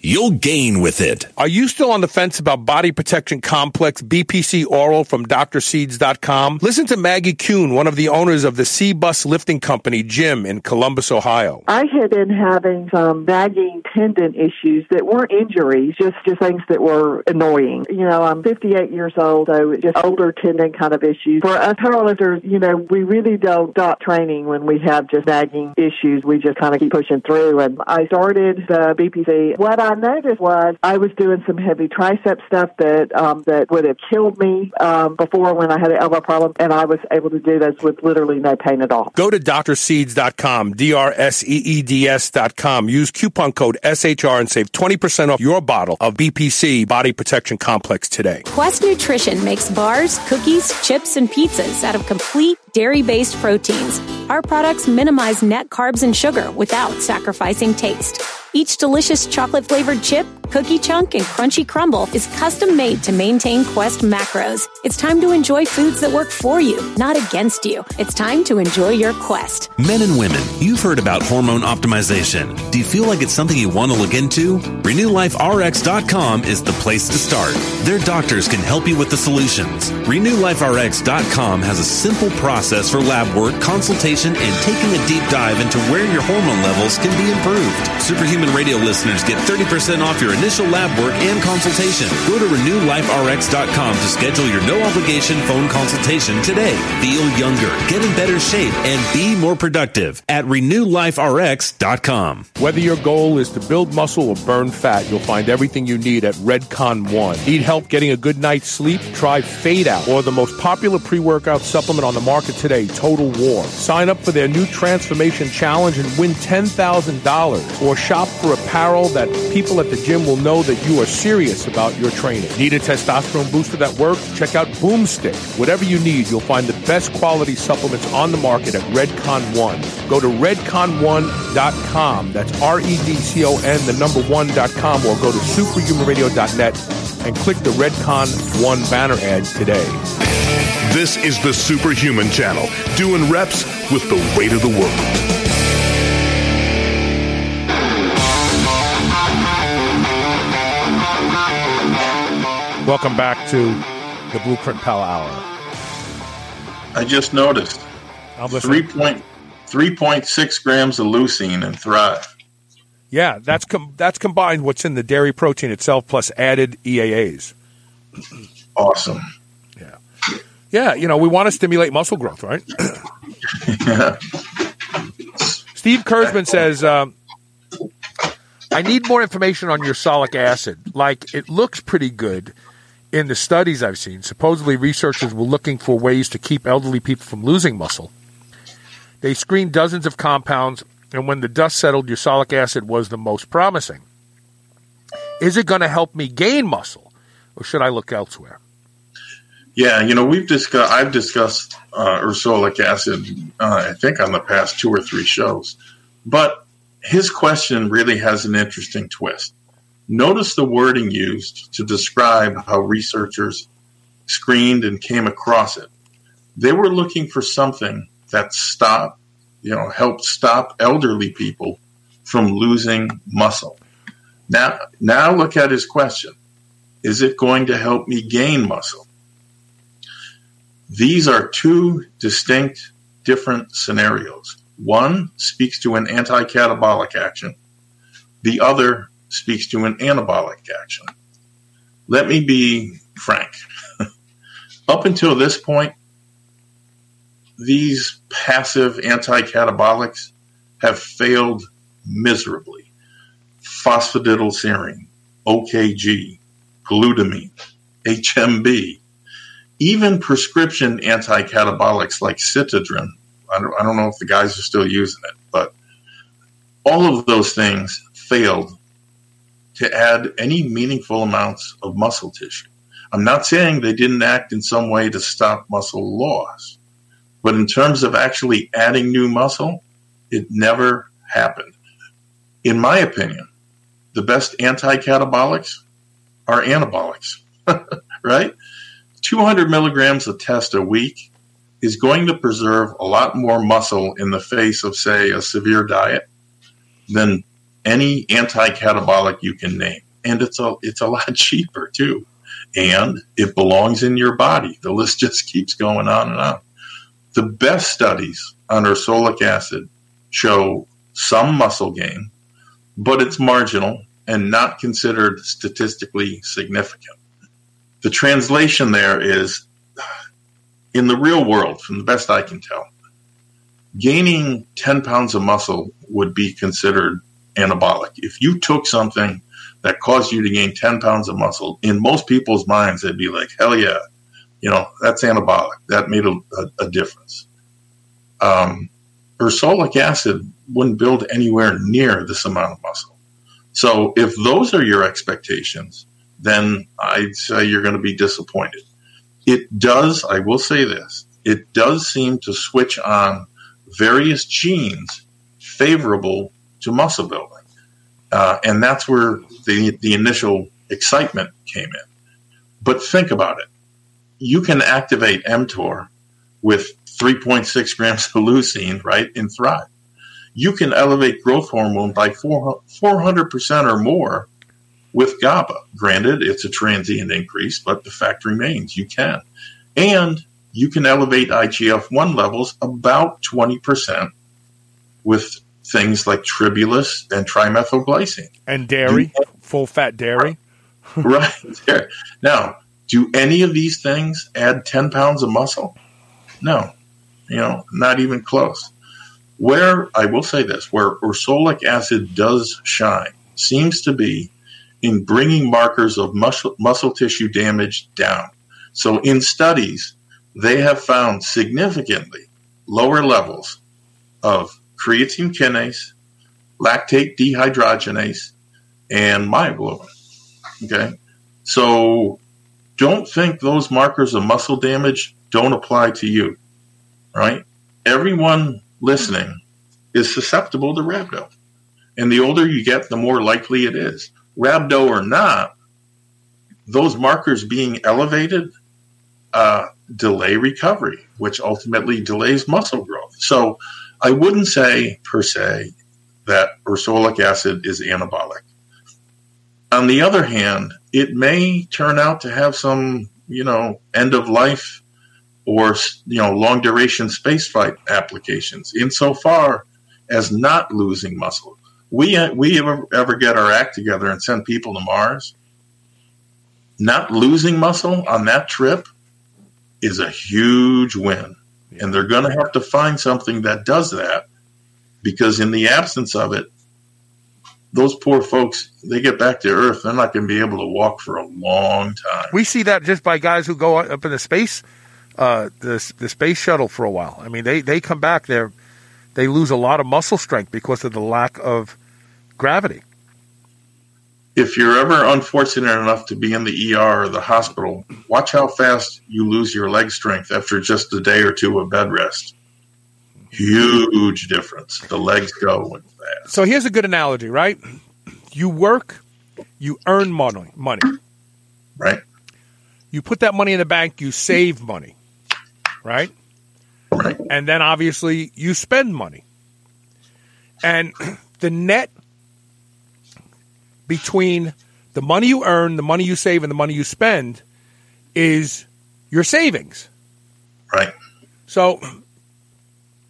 You'll gain with it. Are you still on the fence about body protection complex BPC oral from drseeds.com? Listen to Maggie Kuhn, one of the owners of the C Bus Lifting Company gym in Columbus, Ohio. I had been having some nagging tendon issues that weren't injuries, just, just things that were annoying. You know, I'm 58 years old, so just older tendon kind of issues. For us powerlifters, you know, we really don't stop training when we have just nagging issues. We just kind of keep pushing through. And I started the BPC. What I noticed was I was doing some heavy tricep stuff that um, that would have killed me um, before when I had an elbow problem, and I was able to do those with literally no pain at all. Go to drseeds.com, D-R-S-E-E-D-S.com. Use coupon code SHR and save 20% off your bottle of BPC Body Protection Complex today. Quest Nutrition makes bars, cookies, chips, and pizzas out of complete dairy-based proteins. Our products minimize net carbs and sugar without sacrificing taste. Each delicious chocolate flavored chip, cookie chunk, and crunchy crumble is custom made to maintain Quest macros. It's time to enjoy foods that work for you, not against you. It's time to enjoy your Quest. Men and women, you've heard about hormone optimization. Do you feel like it's something you want to look into? RenewLifeRx.com is the place to start. Their doctors can help you with the solutions. RenewLifeRx.com has a simple process for lab work, consultation, and taking a deep dive into where your hormone levels can be improved. Superhuman Radio listeners get 30% off your initial lab work and consultation. Go to RenewLifeRx.com to schedule your no obligation phone consultation today. Feel younger, get in better shape, and be more productive at RenewLifeRx.com. Whether your goal is to build muscle or burn fat, you'll find everything you need at Redcon One. Need help getting a good night's sleep? Try Fade Out or the most popular pre workout supplement on the market today, Total War. Sign up for their new Transformation Challenge and win $10,000 or shop for apparel that people at the gym will know that you are serious about your training. Need a testosterone booster that works? Check out Boomstick. Whatever you need, you'll find the best quality supplements on the market at Redcon One. Go to redcon1.com. That's R E D C O N, the number one.com, or go to superhumanradio.net and click the Redcon One banner ad today. This is the Superhuman Channel, doing reps with the weight of the world. Welcome back to the Blueprint Power Hour. I just noticed I'm listening. 3.3.6 grams of leucine and Thrive. Yeah, that's com- that's combined what's in the dairy protein itself plus added EAAs. Awesome. Yeah, yeah. You know, we want to stimulate muscle growth, right? yeah. Steve Kurzman says, um, "I need more information on ursolic acid. Like, it looks pretty good." in the studies I've seen, supposedly researchers were looking for ways to keep elderly people from losing muscle. They screened dozens of compounds, and when the dust settled, ursolic acid was the most promising. Is it going to help me gain muscle, or should I look elsewhere? Yeah, you know, we've discussed. I've discussed uh, ursolic acid. Uh, I think on the past two or three shows, but his question really has an interesting twist. Notice the wording used to describe how researchers screened and came across it. They were looking for something that stopped, you know, helped stop elderly people from losing muscle. Now, now look at his question. Is it going to help me gain muscle? These are two distinct, different scenarios. One speaks to an anti-catabolic action. The other speaks to an anabolic action. Let me be frank. Up until this point, these passive anti-catabolics have failed miserably. Phosphatidylserine, OKG, glutamine, HMB, even prescription anti-catabolics like Cytadren. I don't, I don't know if the guys are still using it, but all of those things failed to add any meaningful amounts of muscle tissue. I'm not saying they didn't act in some way to stop muscle loss, but in terms of actually adding new muscle, it never happened. In my opinion, the best anti catabolics are anabolics, right? 200 milligrams of test a week is going to preserve a lot more muscle in the face of, say, a severe diet than any anti-catabolic you can name, and it's a it's a lot cheaper too, and it belongs in your body. The list just keeps going on and on. The best studies on ursolic acid show some muscle gain, but it's marginal and not considered statistically significant. The translation there is in the real world, from the best I can tell, gaining 10 pounds of muscle would be considered anabolic. If you took something that caused you to gain 10 pounds of muscle, in most people's minds, they'd be like, hell yeah, you know, that's anabolic. That made a, a, a difference. Um, ursolic acid wouldn't build anywhere near this amount of muscle. So if those are your expectations, then I'd say you're going to be disappointed. It does, I will say this, it does seem to switch on various genes favorable to muscle building. Uh, and that's where the, the initial excitement came in. But think about it. You can activate mTOR with 3.6 grams of leucine, right, in Thrive. You can elevate growth hormone by 400% or more with GABA. Granted, it's a transient increase, but the fact remains you can. And you can elevate IGF 1 levels about 20% with things like tribulus and trimethylglycine. And dairy, full fat dairy. right there. Now, do any of these things add 10 pounds of muscle? No, you know, not even close. Where, I will say this, where ursolic acid does shine seems to be in bringing markers of muscle, muscle tissue damage down. So in studies, they have found significantly lower levels of creatine kinase, lactate dehydrogenase, and myoglobin. Okay. So don't think those markers of muscle damage don't apply to you, right? Everyone listening is susceptible to rhabdo. And the older you get, the more likely it is rhabdo or not, those markers being elevated uh, delay recovery, which ultimately delays muscle growth. So I wouldn't say per se that ursolic acid is anabolic. On the other hand, it may turn out to have some, you know, end of life or you know long duration spaceflight applications insofar as not losing muscle we we ever, ever get our act together and send people to Mars, not losing muscle on that trip is a huge win. And they're going to have to find something that does that because in the absence of it, those poor folks, they get back to Earth, they're not going to be able to walk for a long time. We see that just by guys who go up in the space, uh, the the space shuttle for a while. I mean, they they come back, they're they lose a lot of muscle strength because of the lack of gravity. If you're ever unfortunate enough to be in the ER or the hospital, watch how fast you lose your leg strength after just a day or two of bed rest. Huge difference. The legs go fast. So here's a good analogy, right? You work, you earn money, money. Right. You put that money in the bank, you save money. Right? Right. And then obviously you spend money. And the net between the money you earn, the money you save, and the money you spend is your savings. Right. So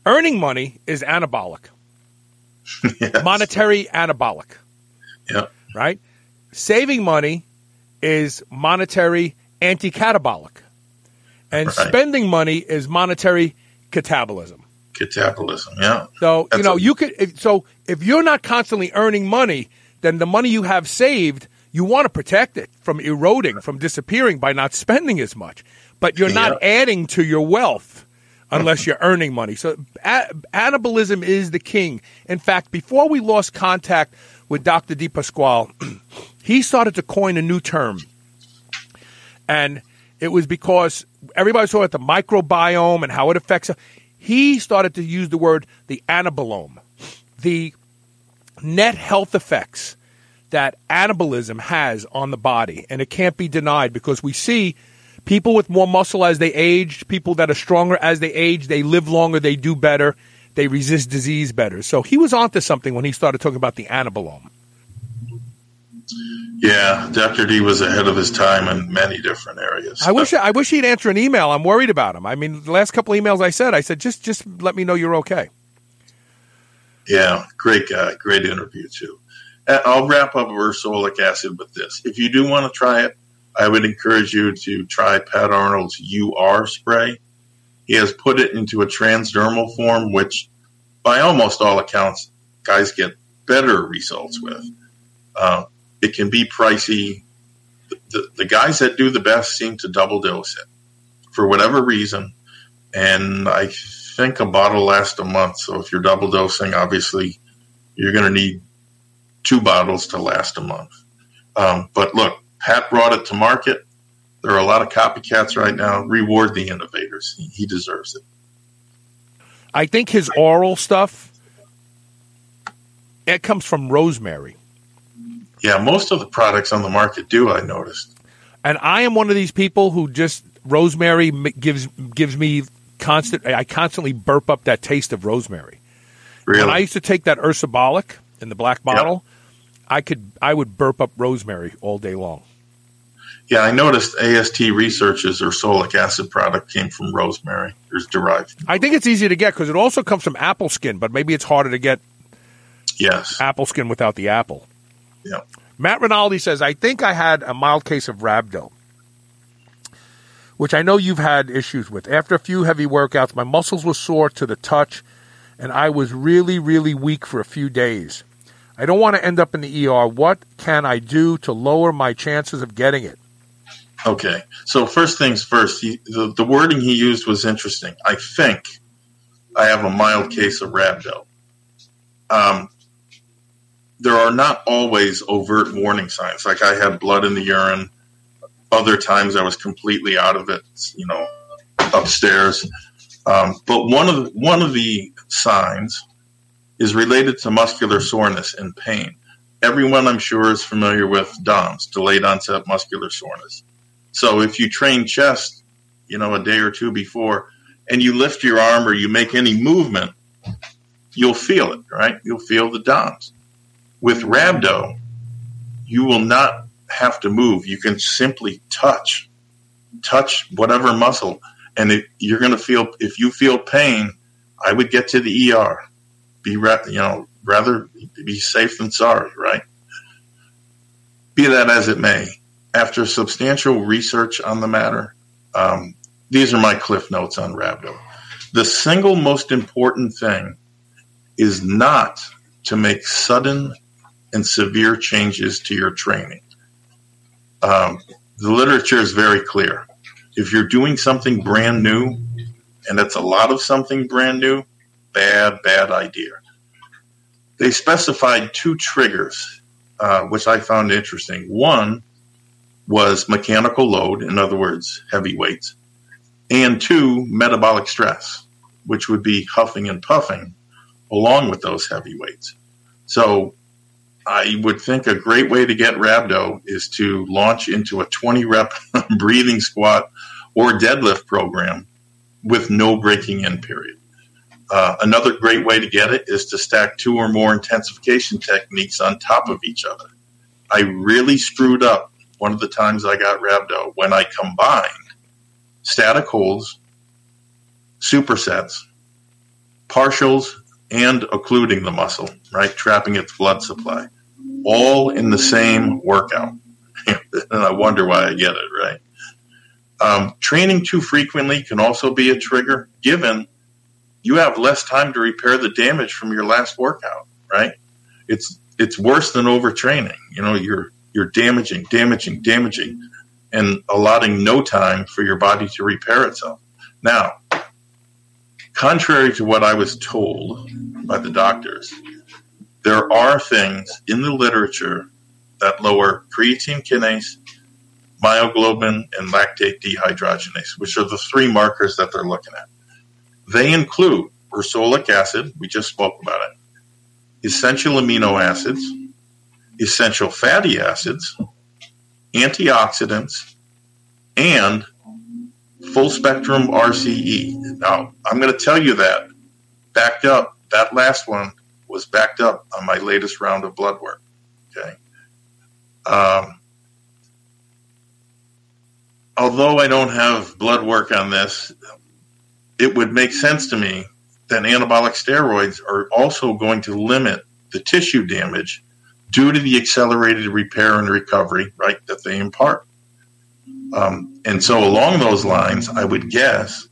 earning money is anabolic. yes. Monetary anabolic. Yeah. Right? Saving money is monetary anti-catabolic. And right. spending money is monetary catabolism. Catabolism, yeah. So That's you know a- you could. So if you're not constantly earning money, then the money you have saved, you want to protect it from eroding, from disappearing by not spending as much. But you're not yeah. adding to your wealth unless you're earning money. So a- anabolism is the king. In fact, before we lost contact with Dr. Di Pasquale, he started to coin a new term. And it was because everybody saw it the microbiome and how it affects. He started to use the word the anabolome, the net health effects that anabolism has on the body. And it can't be denied because we see people with more muscle as they age, people that are stronger as they age, they live longer, they do better. they resist disease better. So he was onto something when he started talking about the anabolome. Yeah, Dr. D was ahead of his time in many different areas. I wish I wish he'd answer an email. I'm worried about him. I mean, the last couple emails I said, I said just just let me know you're okay. Yeah, great guy, great interview too. I'll wrap up ursolic acid with this. If you do want to try it, I would encourage you to try Pat Arnold's UR spray. He has put it into a transdermal form, which, by almost all accounts, guys get better results with. Uh, it can be pricey. The, the, guys that do the best seem to double dose it for whatever reason. And I think a bottle lasts a month. So if you're double dosing, obviously you're going to need two bottles to last a month. Um, but look, Pat brought it to market. There are a lot of copycats right now. Reward the innovators. He, he deserves it. I think his oral stuff it comes from rosemary. Yeah, most of the products on the market do. I noticed. And I am one of these people who just rosemary gives gives me constant. I constantly burp up that taste of rosemary. Really? When I used to take that ursabolic in the black bottle, yep. I could I would burp up rosemary all day long. Yeah, I noticed AST Research's ursolic acid product came from rosemary. It's derived. I think it's easy to get because it also comes from apple skin, but maybe it's harder to get. Yes. Apple skin without the apple. Yeah. Matt Rinaldi says, I think I had a mild case of rhabdo, which I know you've had issues with. After a few heavy workouts, my muscles were sore to the touch, and I was really, really weak for a few days. I don't want to end up in the ER. What can I do to lower my chances of getting it? Okay. So first things first, he, the, the wording he used was interesting. I think I have a mild case of rhabdo. Um, there are not always overt warning signs. Like I had blood in the urine. Other times I was completely out of it, you know, upstairs. Um, but one of the, one of the signs is related to muscular soreness and pain. Everyone, I'm sure, is familiar with DOMS, delayed onset muscular soreness. So if you train chest, you know, a day or two before, and you lift your arm or you make any movement, you'll feel it, right? You'll feel the DOMS. With rhabdo, you will not have to move. You can simply touch, touch whatever muscle, and you're going to feel. If you feel pain, I would get to the ER. Be you know rather be safe than sorry, right? Be that as it may, after substantial research on the matter, um, these are my cliff notes on rhabdo. The single most important thing is not to make sudden and severe changes to your training. Um, the literature is very clear. If you're doing something brand new, and it's a lot of something brand new, bad, bad idea. They specified two triggers, uh, which I found interesting. One was mechanical load, in other words, heavy weights, and two, metabolic stress, which would be huffing and puffing along with those heavy weights. So I would think a great way to get rhabdo is to launch into a 20 rep breathing squat or deadlift program with no breaking in period. Uh, another great way to get it is to stack two or more intensification techniques on top of each other. I really screwed up one of the times I got rhabdo when I combined static holds, supersets, partials, and occluding the muscle, right? Trapping its blood supply all in the same workout. and I wonder why I get it, right? Um, training too frequently can also be a trigger, given you have less time to repair the damage from your last workout, right? It's it's worse than overtraining. You know, you're you're damaging, damaging, damaging, and allotting no time for your body to repair itself. Now, contrary to what I was told by the doctors, there are things in the literature that lower creatine kinase, myoglobin, and lactate dehydrogenase, which are the three markers that they're looking at. They include ursolic acid, we just spoke about it, essential amino acids, essential fatty acids, antioxidants, and full spectrum RCE. Now, I'm going to tell you that backed up. That last one was backed up on my latest round of blood work. Okay. Um, although I don't have blood work on this, it would make sense to me that anabolic steroids are also going to limit the tissue damage due to the accelerated repair and recovery, right, that they impart. Um, and so, along those lines, I would guess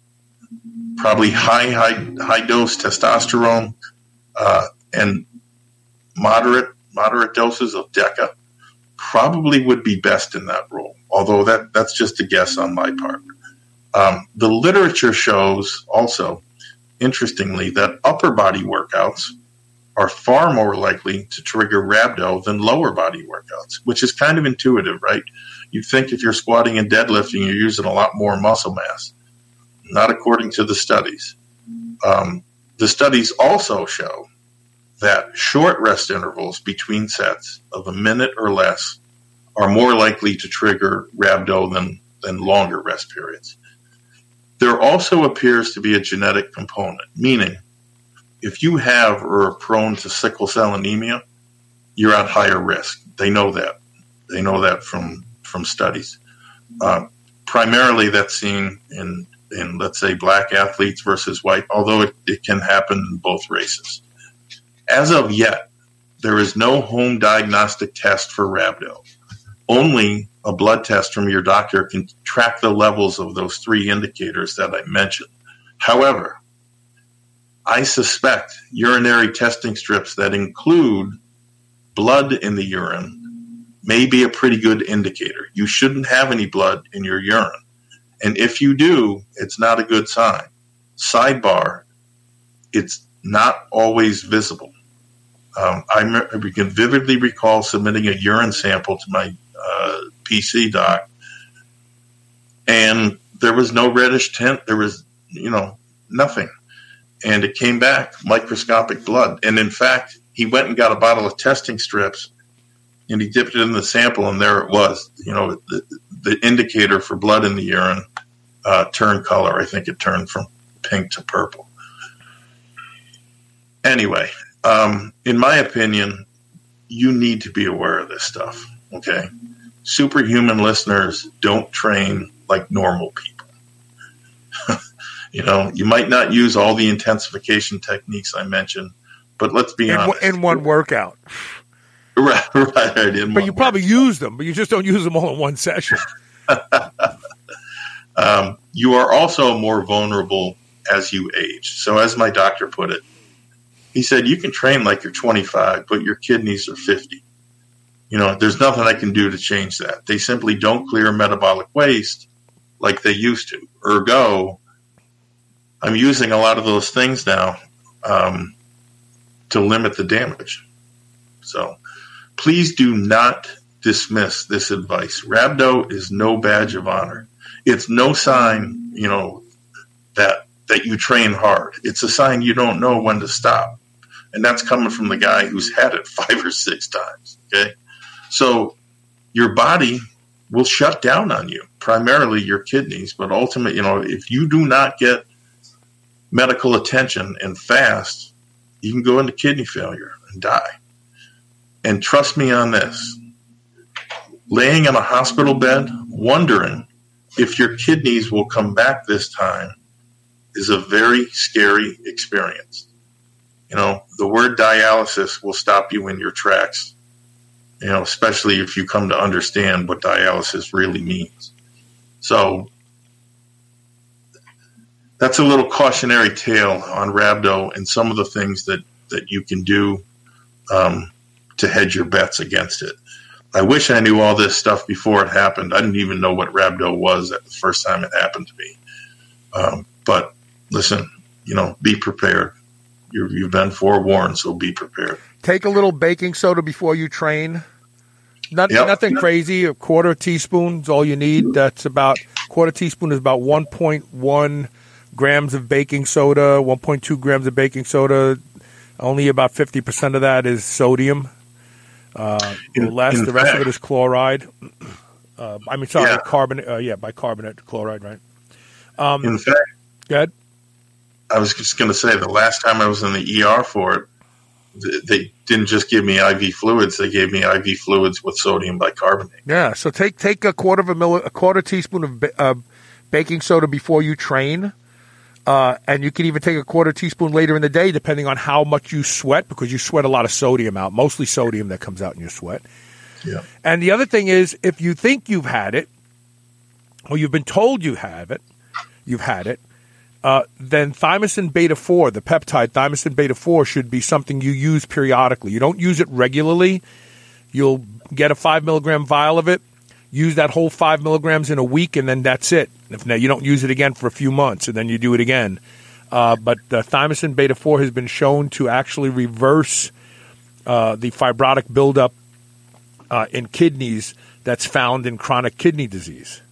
probably high, high, high dose testosterone uh, and moderate, moderate doses of DECA probably would be best in that role. Although that that's just a guess on my part. Um, the literature shows also, interestingly, that upper body workouts are far more likely to trigger rhabdo than lower body workouts, which is kind of intuitive, right? You'd think if you're squatting and deadlifting, you're using a lot more muscle mass. Not according to the studies. Um, the studies also show that short rest intervals between sets of a minute or less are more likely to trigger rhabdo than, than longer rest periods. There also appears to be a genetic component, meaning if you have or are prone to sickle cell anemia, you're at higher risk. They know that. They know that from from studies. Uh, primarily, that's seen in in let's say black athletes versus white, although it, it can happen in both races. As of yet, there is no home diagnostic test for rhabdo. Only a blood test from your doctor can track the levels of those three indicators that I mentioned. However, I suspect urinary testing strips that include blood in the urine may be a pretty good indicator. You shouldn't have any blood in your urine. And if you do, it's not a good sign. Sidebar, it's not always visible. Um, I, I, can vividly recall submitting a urine sample to my uh, PC doc, and there was no reddish tint. There was, you know, nothing. And it came back microscopic blood. And in fact, he went and got a bottle of testing strips and he dipped it in the sample, and there it was. You know, the, the indicator for blood in the urine uh, turned color. I think it turned from pink to purple. Anyway, um, in my opinion, you need to be aware of this stuff. Okay, superhuman listeners don't train like normal people. you know, you might not use all the intensification techniques I mentioned, but let's be in, honest. In one workout. Right, right. but you probably use them, but you just don't use them all in one session. um, you are also more vulnerable as you age. So, as my doctor put it, he said, You can train like you're 25, but your kidneys are 50. You know, there's nothing I can do to change that. They simply don't clear metabolic waste like they used to. Ergo, I'm using a lot of those things now um, to limit the damage. So, Please do not dismiss this advice. Rhabdo is no badge of honor. It's no sign, you know, that that you train hard. It's a sign you don't know when to stop. And that's coming from the guy who's had it five or six times. Okay. So your body will shut down on you, primarily your kidneys, but ultimately, you know, if you do not get medical attention and fast, you can go into kidney failure and die. And trust me on this laying in a hospital bed, wondering if your kidneys will come back this time is a very scary experience. You know, the word dialysis will stop you in your tracks, you know, especially if you come to understand what dialysis really means. So, that's a little cautionary tale on rhabdo and some of the things that, that you can do um, to hedge your bets against it. I wish I knew all this stuff before it happened. I didn't even know what rhabdo was at the first time it happened to me. Um, but listen, you know, be prepared. You you've been forewarned, so be prepared. Take a little baking soda before you train. Not, yep. Nothing crazy. A quarter teaspoon is all you need. That's about quarter teaspoon is about 1.1 grams of baking soda, 1.2 grams of baking soda. Only about 50% of that is sodium. Uh, in, less. The rest of it is chloride. Uh, I mean, sorry, yeah. carbonate. Uh, yeah, bicarbonate chloride, right? Um, in fact, good. I was just going to say the last time I was in the ER for it, they didn't just give me IV fluids; they gave me IV fluids with sodium bicarbonate. Yeah. So take take a quarter of a mill, a quarter teaspoon of uh, baking soda before you train. Uh, and you can even take a quarter teaspoon later in the day, depending on how much you sweat, because you sweat a lot of sodium out, mostly sodium that comes out in your sweat. Yeah. And the other thing is, if you think you've had it, or you've been told you have it, you've had it, uh, then thymosin beta 4, the peptide thymosin beta 4, should be something you use periodically. You don't use it regularly. You'll get a five milligram vial of it, use that whole five milligrams in a week, and then that's it. If now you don't use it again for a few months, and then you do it again. Uh, but the thymosin beta 4 has been shown to actually reverse uh, the fibrotic buildup uh, in kidneys that's found in chronic kidney disease.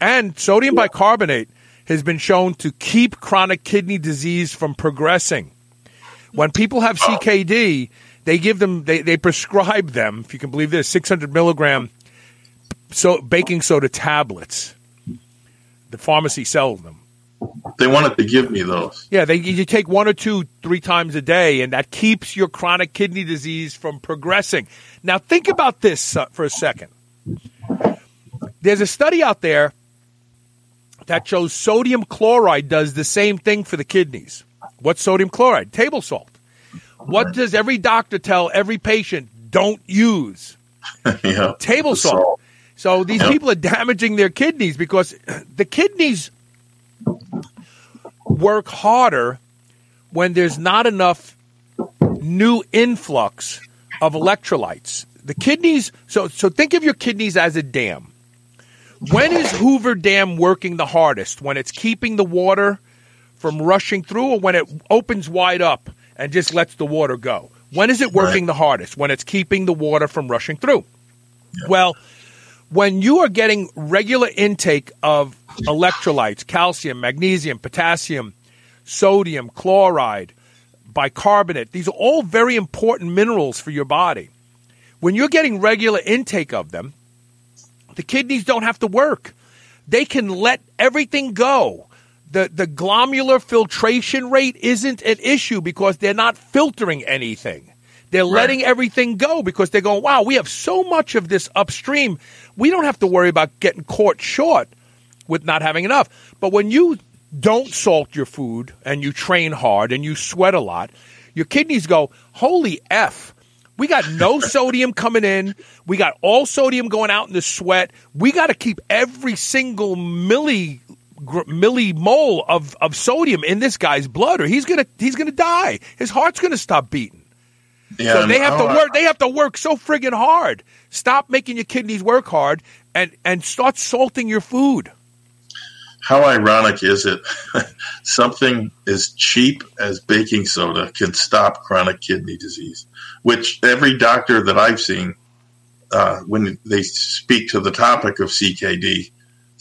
And sodium bicarbonate has been shown to keep chronic kidney disease from progressing. When people have CKD, they give them, they, they prescribe them, if you can believe this, 600 milligram so baking soda tablets. The pharmacy sells them. They wanted to give me those. Yeah, they you take one or two, three times a day, and that keeps your chronic kidney disease from progressing. Now, think about this uh, for a second. There's a study out there that shows sodium chloride does the same thing for the kidneys. What's sodium chloride? Table salt. What does every doctor tell every patient? Don't use yeah. table The salt. So these Yep. people are damaging their kidneys because the kidneys work harder when there's not enough new influx of electrolytes. The kidneys, so so think of your kidneys as a dam. When is Hoover Dam working the hardest? When it's keeping the water from rushing through or when it opens wide up and just lets the water go? When is it working the hardest? When it's keeping the water from rushing through. Well, when you are getting regular intake of electrolytes, calcium, magnesium, potassium, sodium, chloride, bicarbonate, these are all very important minerals for your body. When you're getting regular intake of them, the kidneys don't have to work. They can let everything go. The, the glomerular filtration rate isn't an issue because they're not filtering anything. They're letting everything go because they're going, wow, we have so much of this upstream. We don't have to worry about getting caught short with not having enough. But when you don't salt your food and you train hard and you sweat a lot, your kidneys go, holy F. We got no sodium coming in. We got all sodium going out in the sweat. We got to keep every single milli millimole of, of sodium in this guy's blood, or he's gonna he's gonna die. His heart's gonna stop beating. Yeah, so they have to work. They have to work so friggin' hard. Stop making your kidneys work hard, and and start salting your food. How ironic is it? Something as cheap as baking soda can stop chronic kidney disease, which every doctor that I've seen, uh, when they speak to the topic of CKD,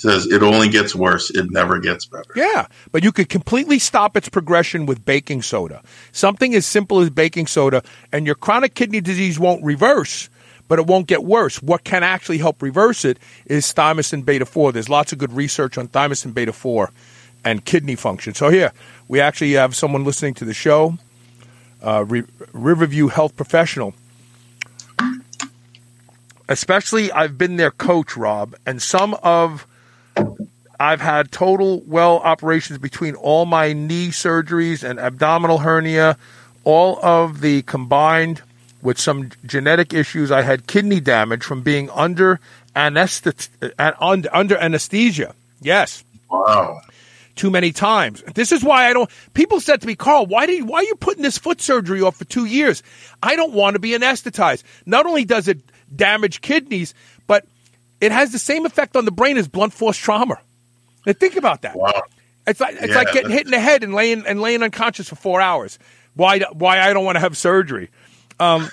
says it only gets worse. It never gets better. Yeah, but you could completely stop its progression with baking soda. Something as simple as baking soda, and your chronic kidney disease won't reverse, but it won't get worse. What can actually help reverse it is thymosin beta 4. There's lots of good research on thymosin beta 4 and kidney function. So, here, we actually have someone listening to the show, uh, Re- Riverview Health Professional. Especially, I've been their coach, Rob, and some of I've had total well operations between all my knee surgeries and abdominal hernia, all of the combined with some genetic issues. I had kidney damage from being under uh, under anesthesia. Yes, Wow. Too many times. This is why I don't. People said to me, Carl, why do you, why are you putting this foot surgery off for two years? I don't want to be anesthetized. Not only does it damage kidneys, but it has the same effect on the brain as blunt force trauma. Now think about that. Wow. It's like it's Yeah, like getting hit in the head and laying and laying unconscious for four hours. Why why I don't want to have surgery? Um,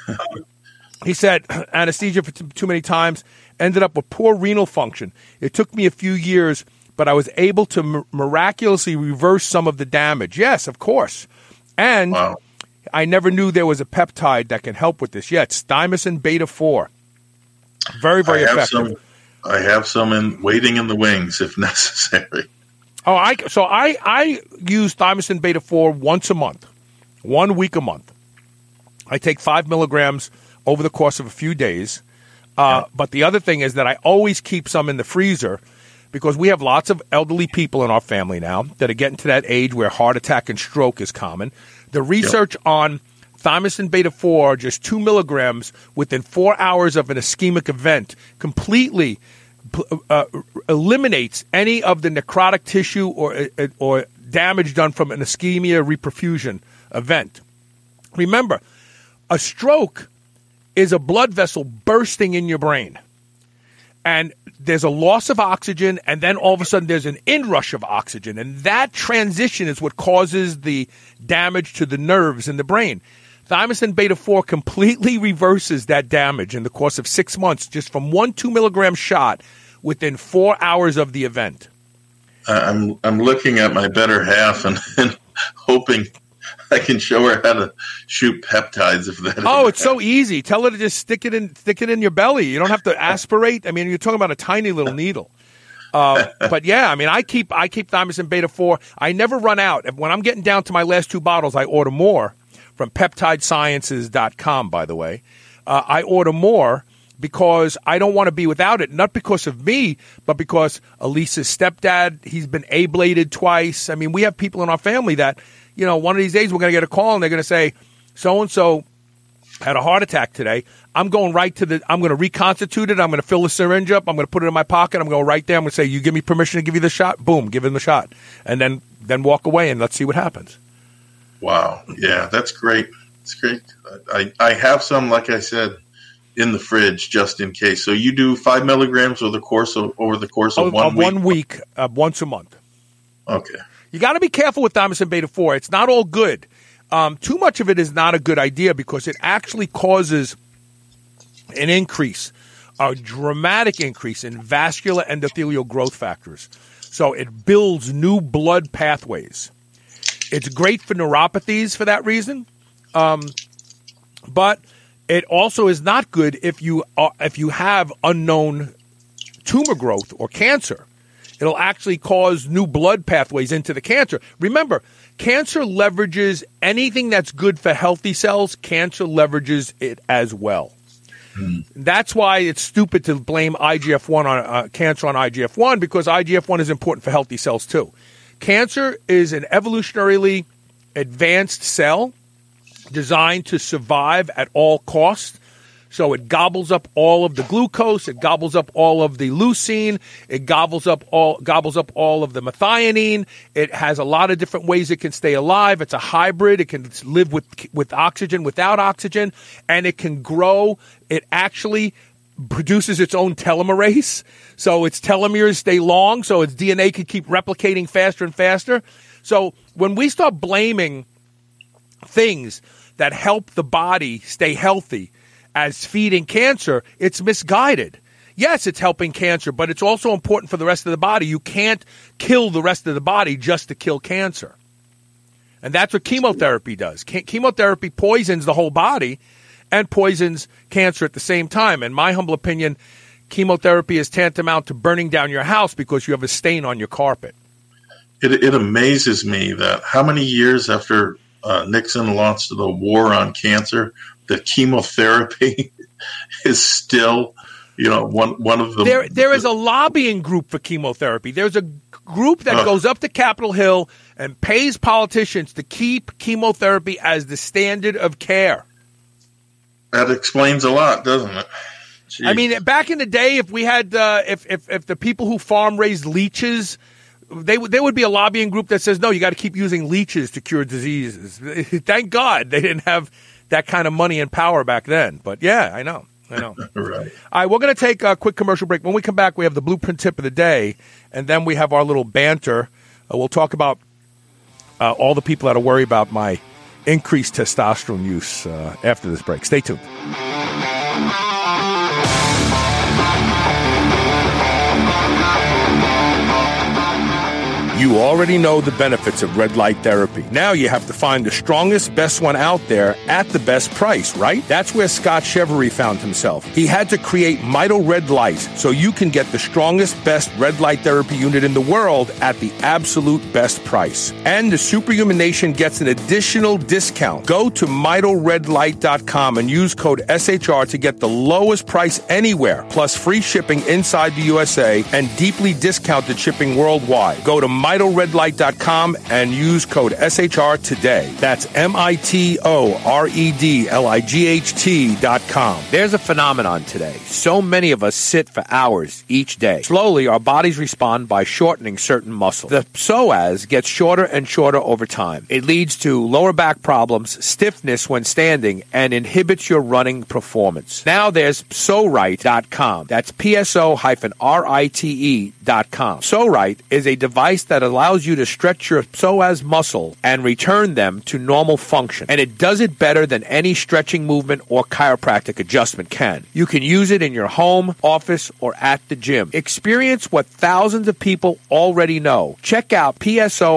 he said anesthesia for too, too many times ended up with poor renal function. It took me a few years, but I was able to mi- miraculously reverse some of the damage. Yes, of course, and Wow. I never knew there was a peptide that can help with this. Yeah, it's thymosin beta four. Very very I have effective. some. I have some in waiting in the wings if necessary. Oh, I so I I use thymosin beta four once a month, one week a month. I take five milligrams over the course of a few days. Uh, But the other thing is that I always keep some in the freezer because we have lots of elderly people in our family now that are getting to that age where heart attack and stroke is common. The research on thymosin beta 4, just two milligrams within four hours of an ischemic event, completely uh, eliminates any of the necrotic tissue or, uh, or damage done from an ischemia reperfusion event. Remember, a stroke is a blood vessel bursting in your brain. And there's a loss of oxygen, and then all of a sudden there's an inrush of oxygen. And that transition is what causes the damage to the nerves in the brain. Thymosin beta 4 completely reverses that damage in the course of six months, just from one two milligram shot within four hours of the event. I'm I'm looking at my better half and, and hoping I can show her how to shoot peptides if that. Oh, it's so easy. Tell her to just stick it in, stick it in your belly. You don't have to aspirate. I mean, you're talking about a tiny little needle. Uh, but yeah, I mean, I keep I keep thymosin beta four. I never run out. When I'm getting down to my last two bottles, I order more from PeptideSciences.com. By the way, uh, I order more because I don't want to be without it. Not because of me, but because Elisa's stepdad, he's been ablated twice. I mean, we have people in our family that you know, one of these days we're going to get a call and they're going to say, so and so had a heart attack today. I'm going right to the, I'm going to reconstitute it. I'm going to fill the syringe up. I'm going to put it in my pocket. I'm going to right there. I'm going to say, you give me permission to give you the shot. Boom, give him the shot. And then, then walk away and let's see what happens. Wow. Yeah, that's great. It's great. I, I have some, like I said, in the fridge just in case. So you do five milligrams over the course of over the course of oh, one week. One week, uh, once a month. Okay. You got to be careful with thymosin beta 4. It's not all good. Um, too much of it is not a good idea because it actually causes an increase, a dramatic increase in vascular endothelial growth factors. So it builds new blood pathways. It's great for neuropathies for that reason, um, but it also is not good if you are, if you have unknown tumor growth or cancer. It'll actually cause new blood pathways into the cancer. Remember, cancer leverages anything that's good for healthy cells, cancer leverages it as well. Hmm. That's why it's stupid to blame IGF 1 on uh, cancer on IGF 1 because IGF 1 is important for healthy cells too. Cancer is an evolutionarily advanced cell designed to survive at all costs so it gobbles up all of the glucose, it gobbles up all of the leucine, it gobbles up all gobbles up all of the methionine. It has a lot of different ways it can stay alive. It's a hybrid. It can live with with oxygen, without oxygen, and it can grow. It actually produces its own telomerase, so its telomeres stay long, so its DNA can keep replicating faster and faster. So when we start blaming things that help the body stay healthy as feeding cancer, it's misguided. Yes, it's helping cancer, but it's also important for the rest of the body. You can't kill the rest of the body just to kill cancer. And that's what chemotherapy does. Chemotherapy poisons the whole body and poisons cancer at the same time. In my humble opinion, chemotherapy is tantamount to burning down your house because you have a stain on your carpet. It, it amazes me that how many years after uh, Nixon launched the war on cancer, the chemotherapy is still, you know, one one of the. There, there is a lobbying group for chemotherapy. There's a group that uh, goes up to Capitol Hill and pays politicians to keep chemotherapy as the standard of care. That explains a lot, doesn't it? Jeez. I mean, back in the day, if we had, uh, if, if if the people who farm raised leeches they there would be a lobbying group that says no, you got to keep using leeches to cure diseases. Thank God they didn't have that kind of money and power back then. But yeah, I know. I know. right. All right, we're going to take a quick commercial break. When we come back, we have the blueprint tip of the day, and then we have our little banter. Uh, we'll talk about uh, all the people that are worried about my increased testosterone use uh, after this break. Stay tuned. You already know the benefits of red light therapy. Now you have to find the strongest, best one out there at the best price, right? That's where Scott Chevery found himself. He had to create Mito Red Light so you can get the strongest, best red light therapy unit in the world at the absolute best price. And the Superhuman Nation gets an additional discount. Go to MitoRedLight.com and use code SHR to get the lowest price anywhere, plus free shipping inside the USA and deeply discounted shipping worldwide. Go to MitoRedLight.com and use code SHR today. That's M I T O R E D L I G H T.com. There's a phenomenon today. So many of us sit for hours each day. Slowly, our bodies respond by shortening certain muscles. The psoas gets shorter and shorter over time. It leads to lower back problems, stiffness when standing, and inhibits your running performance. Now there's PsoRite.com. That's P-S-O-R-I-T-E.com. PsoRite is a device that allows you to stretch your psoas muscle and return them to normal function. And it does it better than any stretching movement or chiropractic adjustment can. You can use it in your home, office, or at the gym. Experience what thousands of people already know. Check out pso-rite.com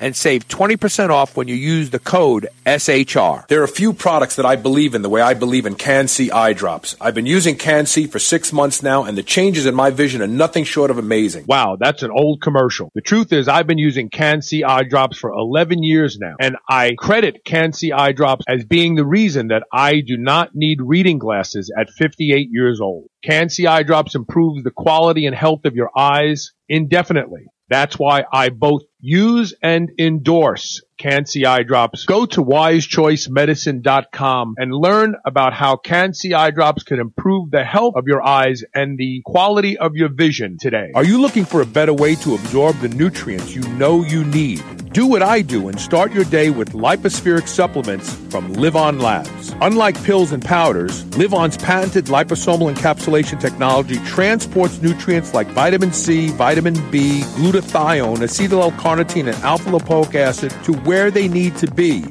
and save 20% off when you use the code SHR. There are a few products that I believe in the way I believe in Can-C eye drops. I've been using Can-C for six months now, and the changes in my vision are nothing short of amazing. Wow, that's an old commercial. The truth is, I've been using Can-C eye drops for 11 years now, and I credit Can-C eye drops as being the reason that I do not need reading glasses at 58 years old. Can-C eye drops improves the quality and health of your eyes indefinitely. That's why I both use and endorse Can-C eye drops. Go to wisechoicemedicine.com and learn about how Can-C eye drops can improve the health of your eyes and the quality of your vision today. Are you looking for a better way to absorb the nutrients you know you need? Do what I do and start your day with lipospheric supplements from LivOn Labs. Unlike pills and powders, LivOn's patented liposomal encapsulation technology transports nutrients like vitamin C, vitamin B, glutathione, acetyl L-carnitine, and alpha lipoic acid to where they need to be,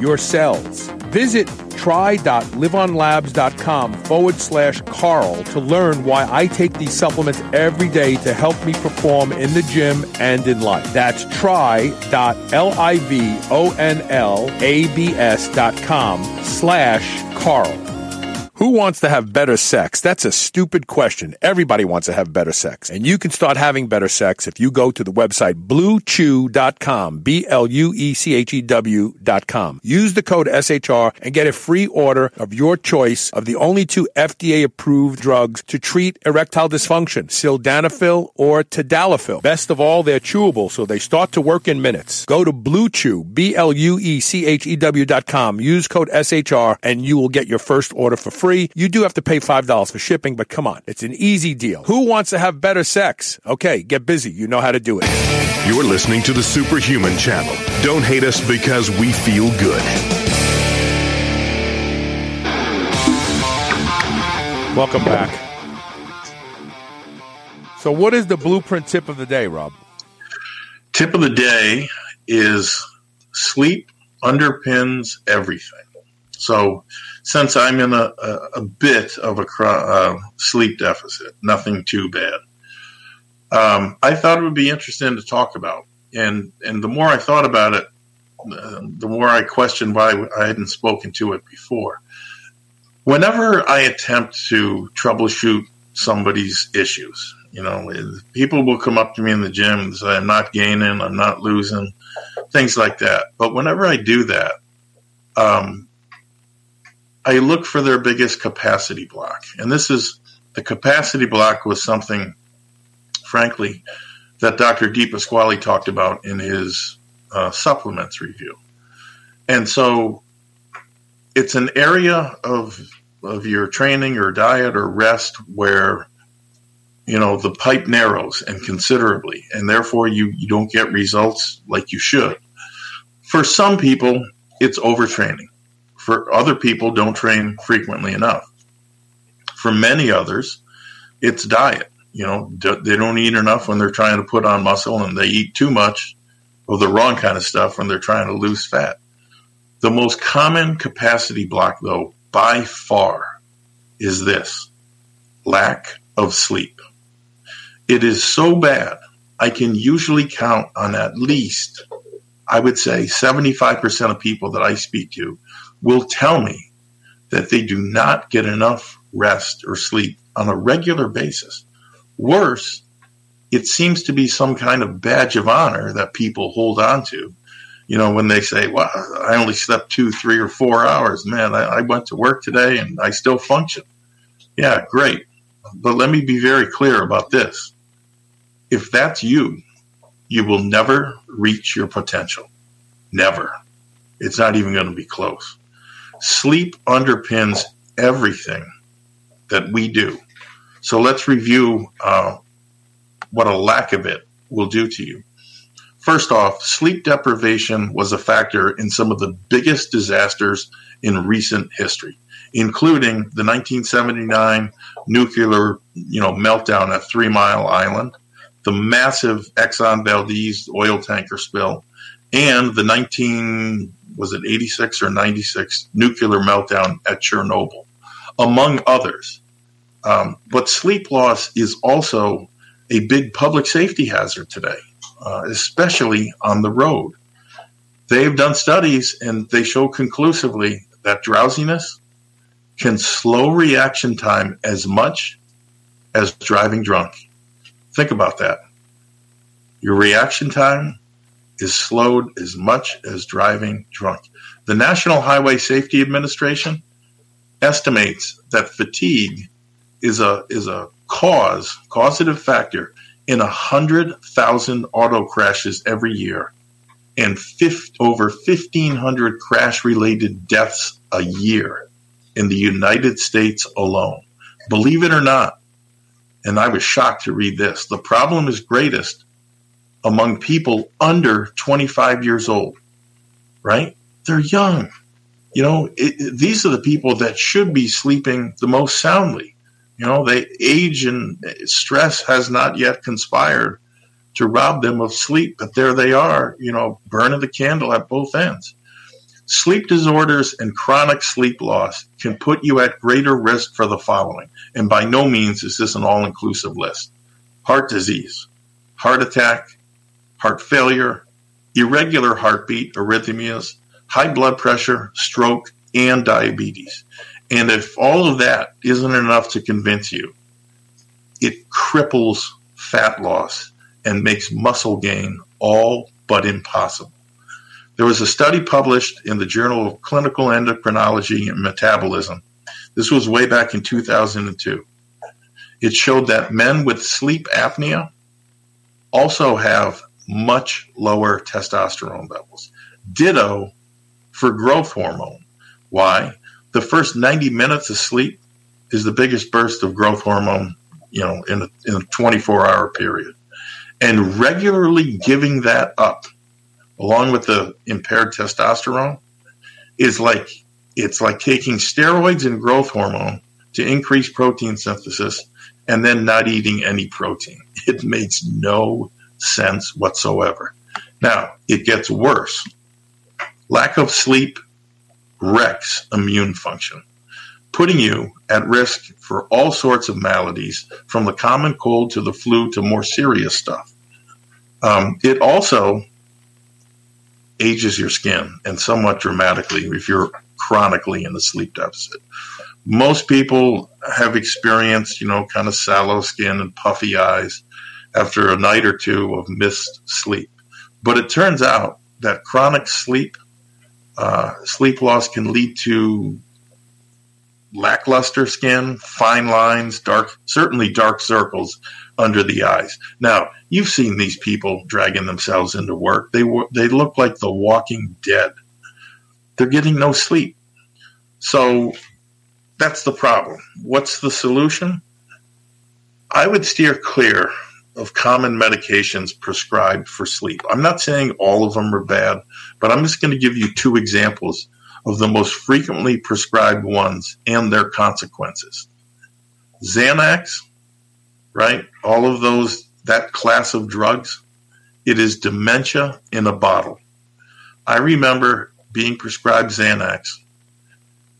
your cells. Visit try.livonlabs.com forward slash Carl to learn why I take these supplements every day to help me perform in the gym and in life. That's try.livonlabs.com slash Carl. Who wants to have better sex? That's a stupid question. Everybody wants to have better sex. And you can start having better sex if you go to the website bluechew.com, B-L-U-E-C-H-E-W.com. Use the code SHR and get a free order of your choice of the only two FDA approved drugs to treat erectile dysfunction, sildenafil or tadalafil. Best of all, they're chewable, so they start to work in minutes. Go to bluechew, B-L-U-E-C-H-E-W.com. Use code SHR and you will get your first order for free free. You do have to pay $5 for shipping, but come on. It's an easy deal. Who wants to have better sex? Okay, get busy. You know how to do it. You're listening to the Superhuman Channel. Don't hate us because we feel good. Welcome back. So, what is the blueprint tip of the day, Rob? Tip of the day is sleep underpins everything. So, since I'm in a, a, a bit of a uh, sleep deficit, nothing too bad, um, I thought it would be interesting to talk about. And and the more I thought about it, the more I questioned why I hadn't spoken to it before. Whenever I attempt to troubleshoot somebody's issues, you know, people will come up to me in the gym and say, I'm not gaining, I'm not losing, things like that. But whenever I do that, um, I look for their biggest capacity block. And this is the capacity block was something, frankly, that Dr. Di Pasquale talked about in his uh, supplements review. And so it's an area of of your training or diet or rest where you know the pipe narrows and considerably and therefore you, you don't get results like you should for some people it's overtraining for other people don't train frequently enough. For many others, it's diet. You know, they don't eat enough when they're trying to put on muscle, and they eat too much of the wrong kind of stuff when they're trying to lose fat. The most common capacity block, though, by far, is this lack of sleep. It is so bad I can usually count on at least, I would say, 75% of people that I speak to will tell me that they do not get enough rest or sleep on a regular basis. Worse, it seems to be some kind of badge of honor that people hold on to. You know, when they say, well, I only slept two, three, or four hours. Man, I, I went to work today and I still function. Yeah, great. But let me be very clear about this. If that's you, you will never reach your potential. Never. It's not even going to be close. Sleep underpins everything that we do. So let's review uh, what a lack of it will do to you. First off, sleep deprivation was a factor in some of the biggest disasters in recent history, including the 1979 nuclear, you know, meltdown at Three Mile Island, the massive Exxon Valdez oil tanker spill, and the 19 was it 86 or 96 nuclear meltdown at Chernobyl, among others. Um, but sleep loss is also a big public safety hazard today, uh, especially on the road. They've done studies and they show conclusively that drowsiness can slow reaction time as much as driving drunk. Think about that. Your reaction time is slowed as much as driving drunk. The National Highway Safety Administration estimates that fatigue is a is a cause causative factor in hundred thousand auto crashes every year, and 50, over fifteen hundred crash related deaths a year in the United States alone. Believe it or not, and I was shocked to read this. The problem is greatest among people under 25 years old, right? They're young. You know, it, these are the people that should be sleeping the most soundly. You know, they age and stress has not yet conspired to rob them of sleep, but there they are, you know, burning the candle at both ends. Sleep disorders and chronic sleep loss can put you at greater risk for the following. And by no means is this an all inclusive list heart disease, heart attack, heart failure, irregular heartbeat, arrhythmias, high blood pressure, stroke, and diabetes. And if all of that isn't enough to convince you, it cripples fat loss and makes muscle gain all but impossible. There was a study published in the Journal of Clinical Endocrinology and Metabolism. This was way back in 2002. It showed that men with sleep apnea also have much lower testosterone levels. Ditto for growth hormone. Why? The first 90 minutes of sleep is the biggest burst of growth hormone, you know, in a, in a 24 hour period. And regularly giving that up, along with the impaired testosterone, is like it's like taking steroids and growth hormone to increase protein synthesis and then not eating any protein. It makes no sense whatsoever. Now, it gets worse. Lack of sleep wrecks immune function, putting you at risk for all sorts of maladies, from the common cold to the flu to more serious stuff. Um, it also ages your skin and somewhat dramatically if you're chronically in a sleep deficit. Most people have experienced, you know, kind of sallow skin and puffy eyes after a night or two of missed sleep. But it turns out that chronic sleep uh, sleep loss can lead to lackluster skin, fine lines, dark, certainly dark circles under the eyes. Now, you've seen these people dragging themselves into work. They they look like the walking dead. They're getting no sleep. So that's the problem. What's the solution? I would steer clear of common medications prescribed for sleep. I'm not saying all of them are bad, but I'm just going to give you two examples of the most frequently prescribed ones and their consequences. Xanax, right? All of those, that class of drugs, it is dementia in a bottle. I remember being prescribed Xanax,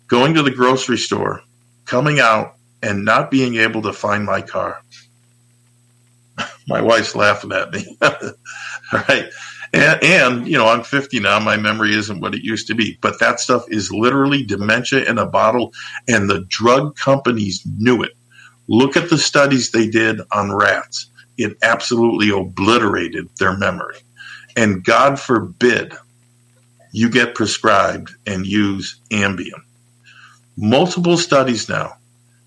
going to the grocery store, coming out, and not being able to find my car My wife's laughing at me. All right. And, and, you know, I'm 50 now. My memory isn't what it used to be, but that stuff is literally dementia in a bottle. And the drug companies knew it. Look at the studies they did on rats. It absolutely obliterated their memory. And God forbid you get prescribed and use Ambien. Multiple studies now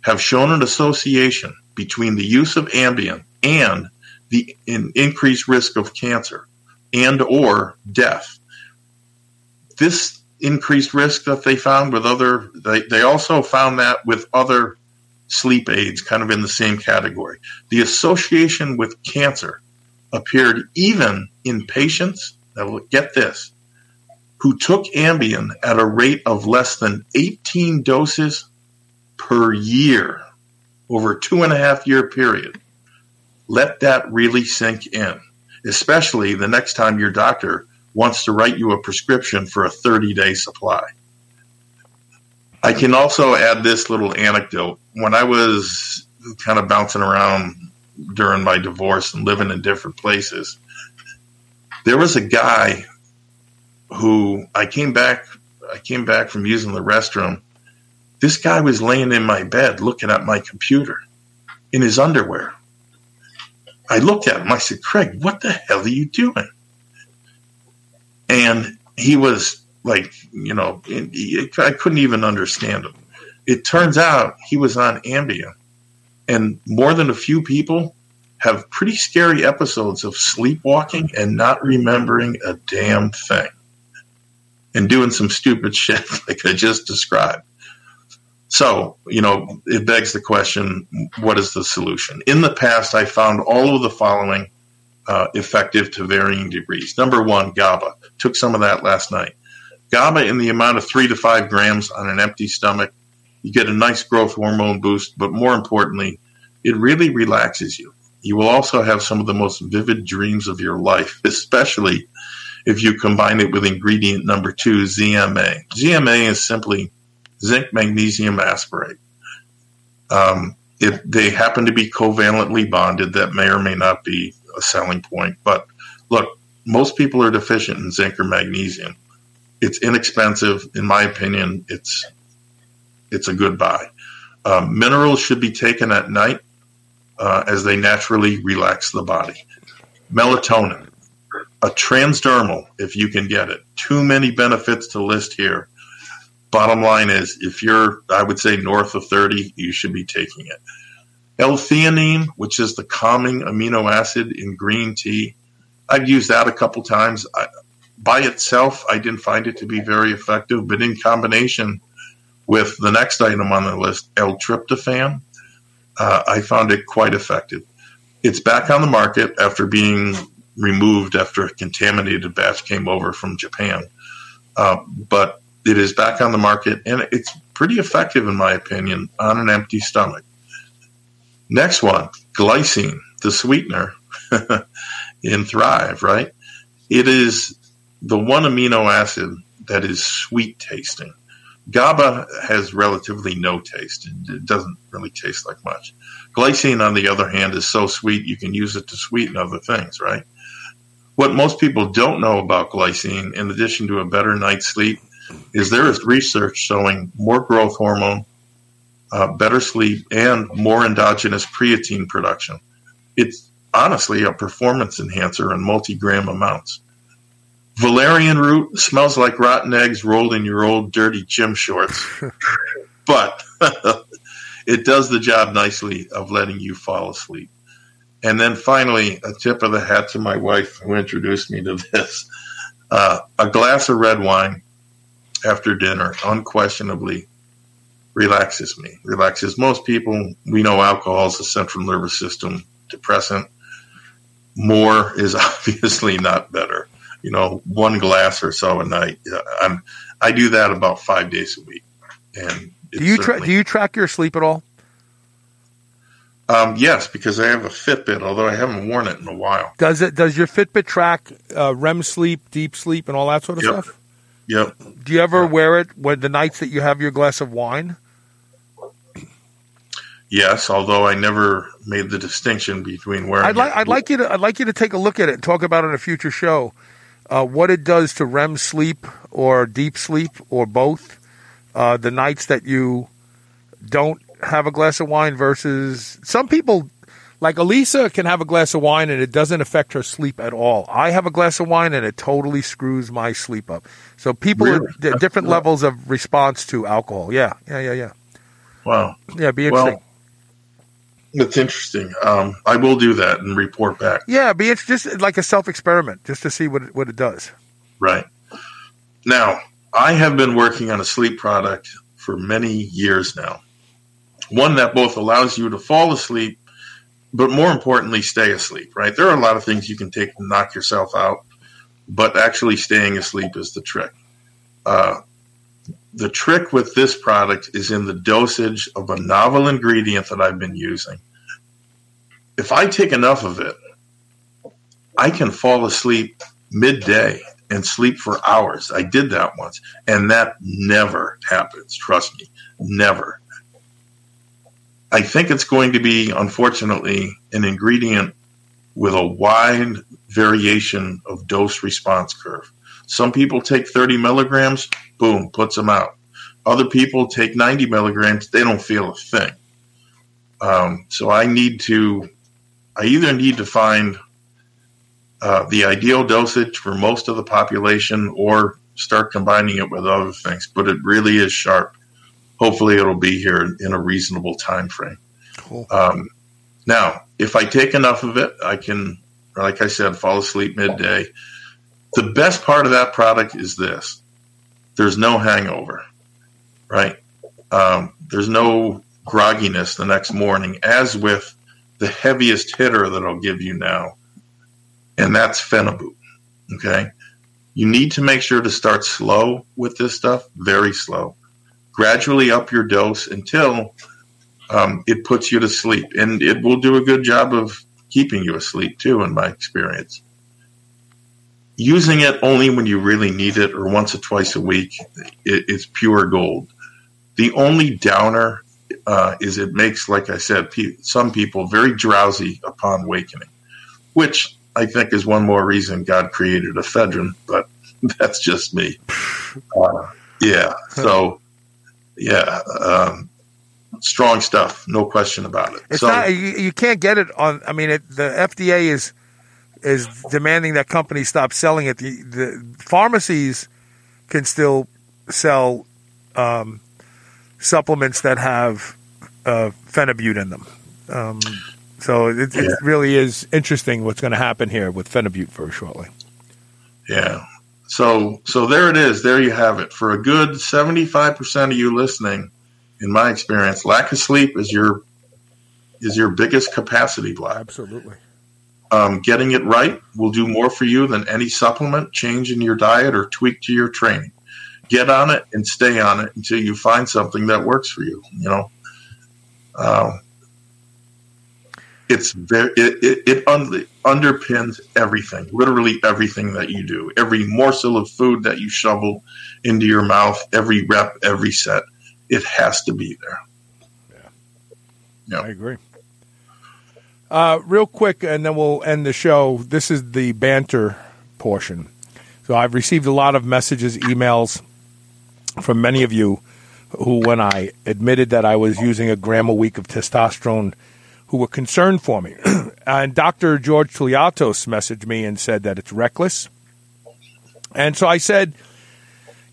have shown an association between the use of Ambien and the increased risk of cancer and or death. This increased risk that they found with other they, they also found that with other sleep aids kind of in the same category. The association with cancer appeared even in patients, now get this, who took Ambien at a rate of less than 18 doses per year over a two and a half year period. Let that really sink in, especially the next time your doctor wants to write you a prescription for a 30 day supply. I can also add this little anecdote. When I was kind of bouncing around during my divorce and living in different places, there was a guy who I came back I came back from using the restroom. This guy was laying in my bed looking at my computer in his underwear. I looked at him. I said, Craig, what the hell are you doing? And he was like, you know, I couldn't even understand him. It turns out he was on Ambien. And more than a few people have pretty scary episodes of sleepwalking and not remembering a damn thing and doing some stupid shit like I just described. So, you know, it begs the question what is the solution? In the past, I found all of the following uh, effective to varying degrees. Number one, GABA. Took some of that last night. GABA in the amount of three to five grams on an empty stomach. You get a nice growth hormone boost, but more importantly, it really relaxes you. You will also have some of the most vivid dreams of your life, especially if you combine it with ingredient number two, ZMA. ZMA is simply zinc magnesium aspartate. Um, if they happen to be covalently bonded, that may or may not be a selling point. But look, most people are deficient in zinc or magnesium. It's inexpensive, in my opinion. It's it's a good buy. Um, minerals should be taken at night uh, as they naturally relax the body. Melatonin, a transdermal, if you can get it. Too many benefits to list here. Bottom line is, if you're, I would say, north of 30, you should be taking it. L-theanine, which is the calming amino acid in green tea, I've used that a couple times. I, by itself, I didn't find it to be very effective, but in combination with the next item on the list, L-tryptophan, uh, I found it quite effective. It's back on the market after being removed after a contaminated batch came over from Japan. Uh, but it is back on the market and it's pretty effective, in my opinion, on an empty stomach. Next one, glycine, the sweetener in Thrive, right? It is the one amino acid that is sweet tasting. GABA has relatively no taste. It doesn't really taste like much. Glycine, on the other hand, is so sweet you can use it to sweeten other things, right? What most people don't know about glycine, in addition to a better night's sleep, is there is research showing more growth hormone, uh, better sleep, and more endogenous creatine production. It's honestly a performance enhancer in multi-gram amounts. Valerian root smells like rotten eggs rolled in your old dirty gym shorts, but it does the job nicely of letting you fall asleep. And then finally, a tip of the hat to my wife who introduced me to this. Uh, a glass of red wine after dinner unquestionably relaxes me, relaxes most people. We know alcohol is a central nervous system depressant. More is obviously not better. You know, one glass or so a night. I'm, I do that about five days a week. And do you tra- do you track your sleep at all? Um, yes, because I have a Fitbit, although I haven't worn it in a while. Does it? Does your Fitbit track uh, REM sleep, deep sleep, and all that sort of yep. stuff? Yep. Do you ever wear it when the nights that you have your glass of wine? yes, although I never made the distinction between wearing. I'd like I'd like you to I'd like you to take a look at it and talk about it in a future show. Uh, what it does to REM sleep or deep sleep or both. Uh, the nights that you don't have a glass of wine versus some people like Elisa can have a glass of wine and it doesn't affect her sleep at all. I have a glass of wine and it totally screws my sleep up. So people Really? are different levels of response to alcohol. Yeah, yeah, yeah, yeah. Wow. Yeah, be interesting. Well, it's interesting. Um, I will do that and report back. yeah, be it's just like a self experiment, just to see what it, what it does. Right. Now, I have been working on a sleep product for many years now. One that both allows you to fall asleep, but more importantly, stay asleep, right? There are a lot of things you can take to knock yourself out, but actually staying asleep is the trick. Uh, the trick with this product is in the dosage of a novel ingredient that I've been using. If I take enough of it, I can fall asleep midday and sleep for hours. I did that once, and that never happens. Trust me, never. I think it's going to be, unfortunately, an ingredient with a wide variation of dose response curve. Some people take 30 milligrams, boom, puts them out. Other people take 90 milligrams, they don't feel a thing. Um, so I need to, I either need to find uh, the ideal dosage for most of the population or start combining it with other things. But it really is sharp. Hopefully, it'll be here in a reasonable time frame. Cool. Um, now, if I take enough of it, I can, like I said, fall asleep midday. The best part of that product is this there's no hangover, right? Um, there's no grogginess the next morning, as with the heaviest hitter that I'll give you now, and that's Phenibut. Okay. You need to make sure to start slow with this stuff, very slow. Gradually up your dose until um, it puts you to sleep. And it will do a good job of keeping you asleep, too, in my experience. Using it only when you really need it or once or twice a week, it's pure gold. The only downer uh, is it makes, like I said, pe- some people very drowsy upon wakening, which I think is one more reason God created ephedrine, but that's just me. Uh, yeah. So, yeah, um, strong stuff, no question about it. It's so, not you, you can't get it on. I mean, it, the FDA is is demanding that companies stop selling it. The, the pharmacies can still sell um, supplements that have uh, phenibut in them. Um, so it, it really is interesting what's going to happen here with phenibut very shortly. yeah. So, so there it is. There you have it. For a good seventy-five percent of you listening, in my experience, lack of sleep is your is your biggest capacity block. Absolutely. um, getting it right will do more for you than any supplement, change in your diet, or tweak to your training. Get on it and stay on it until you find something that works for you. You know, um, it's very it, it, it un- underpins everything, literally everything that you do. Every morsel of food that you shovel into your mouth, every rep, every set, it has to be there. Yeah. Yeah. I agree. Uh, real quick, and then we'll end the show. This is the banter portion. So I've received a lot of messages, emails from many of you who, when I admitted that I was using a gram a week of testosterone, who were concerned for me. and Dr. George Touliatos messaged me and said that it's reckless. And so I said,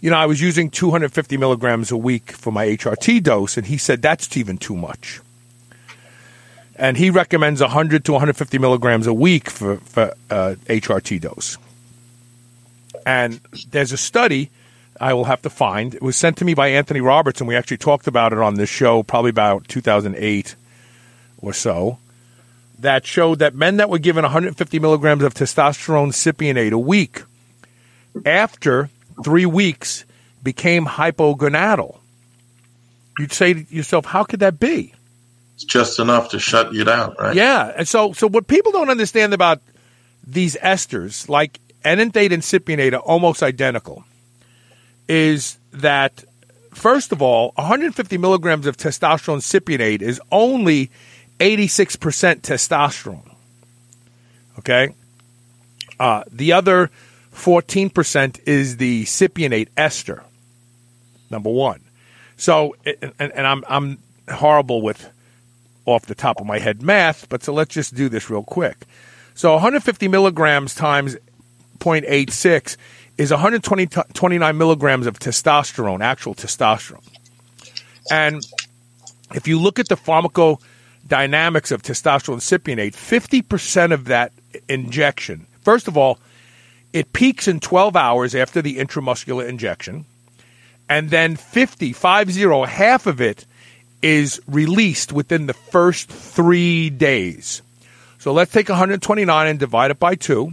you know, I was using 250 milligrams a week for my HRT dose, and he said that's even too much and he recommends 100 to 150 milligrams a week for, for uh, HRT dose. And there's a study I will have to find. It was sent to me by Anthony Roberts, and we actually talked about it on this show probably about 2008 or so. That showed that men that were given 150 milligrams of testosterone cypionate a week after three weeks became hypogonadal. You'd say to yourself, how could that be? It's just enough to shut you down, right? Yeah, and so so what people don't understand about these esters, like enanthate and cypionate, are almost identical. Is that first of all, 150 milligrams of testosterone cypionate is only 86% testosterone. Okay? Uh, the other 14% is the cypionate ester, number one. So, and, and I'm, I'm horrible with off the top of my head math, but so let's just do this real quick. So 150 milligrams times 0.86 is 129 milligrams of testosterone, actual testosterone. And if you look at the pharmacodynamics of testosterone cypionate, 50% of that injection, first of all, it peaks in 12 hours after the intramuscular injection. And then 50, 50, half of it is released within the first three days. So let's take 129 and divide it by two.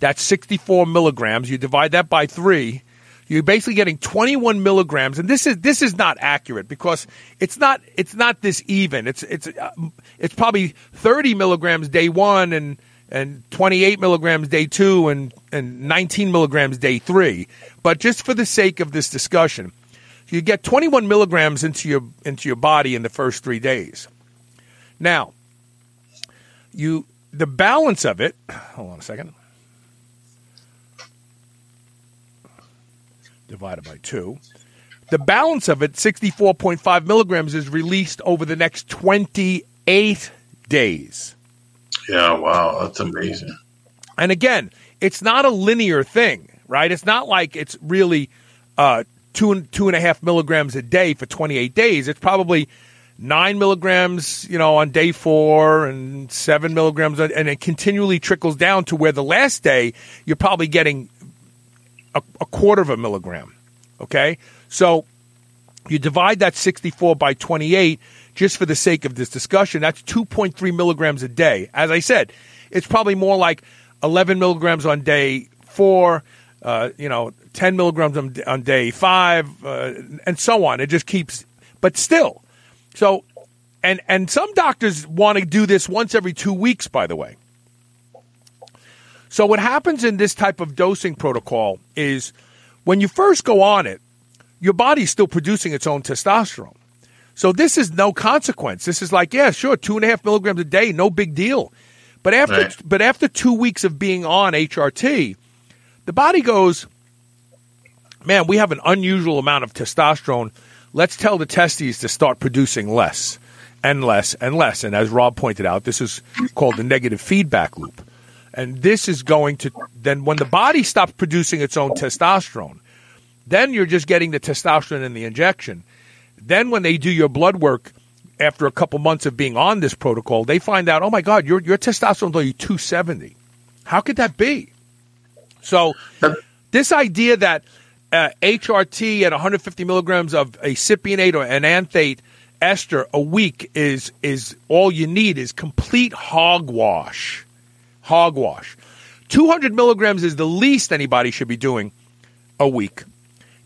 That's 64 milligrams. You divide that by three. You're basically getting 21 milligrams, and this is this is not accurate because it's not it's not this even. It's it's uh, it's probably 30 milligrams day one and and 28 milligrams day two and and 19 milligrams day three. But just for the sake of this discussion, you get 21 milligrams into your into your body in the first three days. Now, you the balance of it. Hold on a second. Divided by two. The balance of it, 64.5 milligrams, is released over the next 28 days. Yeah, wow, that's amazing. And again, it's not a linear thing, right? It's not like it's really uh, two and two and a half milligrams a day for 28 days. It's probably nine milligrams, you know, on day four and seven milligrams, and it continually trickles down to where the last day you're probably getting a, a quarter of a milligram. Okay? So you divide that 64 by 28 just for the sake of this discussion. That's 2.3 milligrams a day. As I said, it's probably more like 11 milligrams on day four, uh, you know, 10 milligrams on, on day five, uh, and so on. It just keeps, but still. So, and, and some doctors want to do this once every two weeks, by the way. So what happens in this type of dosing protocol is when you first go on it, your body's still producing its own testosterone. So this is no consequence. This is like, yeah, sure, two and a half milligrams a day, no big deal. But after right. but after two weeks of being on HRT, the body goes, man, we have an unusual amount of testosterone. Let's tell the testes to start producing less and less and less. And as Rob pointed out, this is called the negative feedback loop. And this is going to then when the body stops producing its own testosterone, then you're just getting the testosterone in the injection. Then when they do your blood work after a couple months of being on this protocol, they find out, oh my God, your your testosterone is only 270. How could that be? So this idea that uh, HRT at 150 milligrams of a cypionate or enanthate ester a week is is all you need is complete hogwash hogwash. 200 milligrams is the least anybody should be doing a week.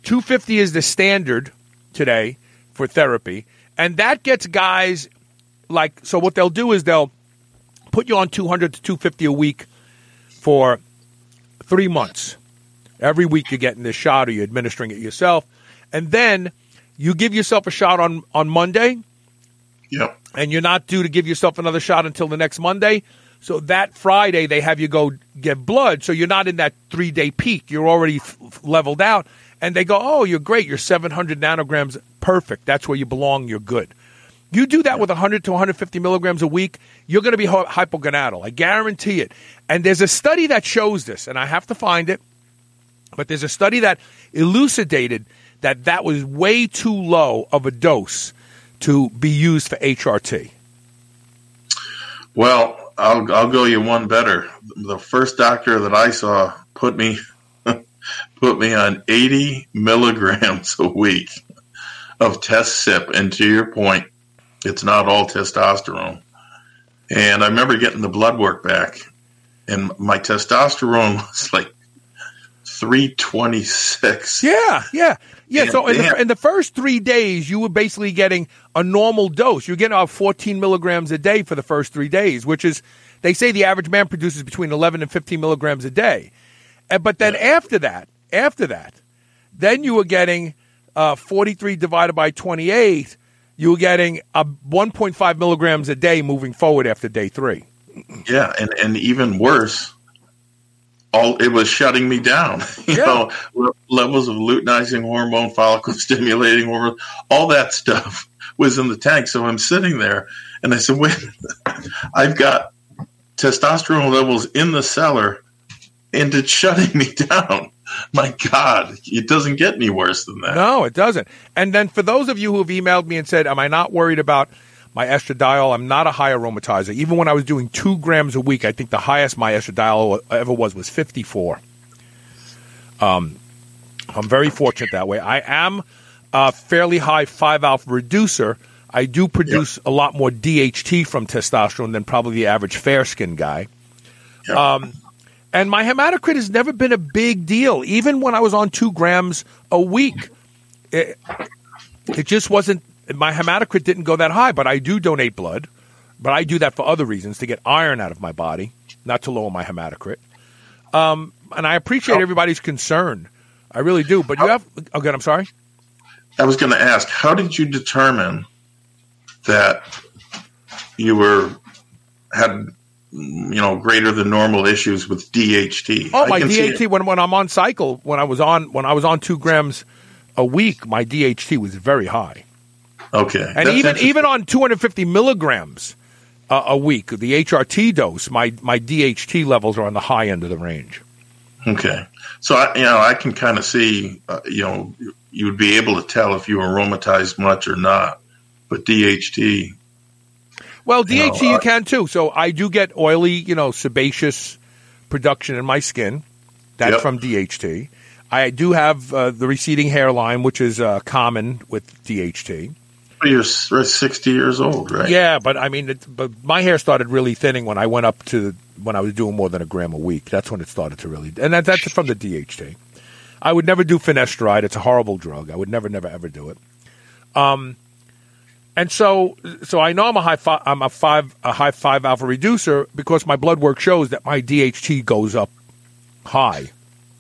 250 is the standard today for therapy. And that gets guys like, so what they'll do is they'll put you on 200 to 250 a week for three months. Every week you're getting this shot or you're administering it yourself. And then you give yourself a shot on, on Monday. Yep. And you're not due to give yourself another shot until the next Monday. So that Friday, they have you go get blood. So you're not in that three day peak. You're already f- leveled out. And they go, oh, you're great. You're 700 nanograms. Perfect. That's where you belong. You're good. You do that with 100 to 150 milligrams a week, you're going to be hypogonadal. I guarantee it. And there's a study that shows this, and I have to find it. But there's a study that elucidated that that was way too low of a dose to be used for HRT. Well, I'll I'll go you one better. The first doctor that I saw put me put me on 80 milligrams a week of test cyp. And to your point, it's not all testosterone. And I remember getting the blood work back, and my testosterone was like 326. Yeah, yeah. Yeah, so in the, in the, first three days, you were basically getting a normal dose. You're getting about 14 milligrams a day for the first three days, which is, they say the average man produces between 11 and 15 milligrams a day. But then after that, after that, Then you were getting uh, 43 divided by 28. You were getting a 1.5 milligrams a day moving forward after day three. Yeah, and and even worse, all it was shutting me down. You Yeah. know, le- levels of luteinizing hormone, follicle stimulating hormone, all that stuff was in the tank. So I'm sitting there, and I said, "Wait. I've got testosterone levels in the cellar, and it's shutting me down." My God, it doesn't get any worse than that. No, it doesn't. And then for those of you who have emailed me and said, Am I not worried about my estradiol? I'm not a high aromatizer. Even when I was doing two grams a week, I think the highest my estradiol ever was was 54. Um, I'm very fortunate that way. I am a fairly high 5 alpha reducer. I do produce a lot more DHT from testosterone than probably the average fair skinned guy. Um, and my hematocrit has never been a big deal. Even when I was on two grams a week, it, it just wasn't. My hematocrit didn't go that high. But I do donate blood. But I do that for other reasons to get iron out of my body, not to lower my hematocrit. Um, and I appreciate everybody's concern. I really do. But you have. Oh, good. I'm sorry. I was going to ask, how did you determine that you were had you know greater than normal issues with DHT? Oh, my DHT when when I'm on cycle, when I was on when I was on two grams a week, my DHT was very high. Okay, And That's even even on 250 milligrams uh, a week, the HRT dose, my my DHT levels are on the high end of the range. okay, so I, you know I can kind of see uh, you know you- would be able to tell if you aromatized much or not, but DHT. Well, You know, DHT you uh, can too. So I do get oily, you know, sebaceous production in my skin. That's Yep. from DHT. I do have uh, the receding hairline, which is uh, common with DHT. You're you're 60 years old, right? Yeah, but I mean, it, but my hair started really thinning when I went up to when I was doing more than a gram a week. That's when it started to really, and that, that's from the DHT. I would never do finasteride; it's a horrible drug. I would never, never, ever do it. Um, and so, so I know I'm a high, I'm a five, a high five alpha reducer because my blood work shows that my DHT goes up high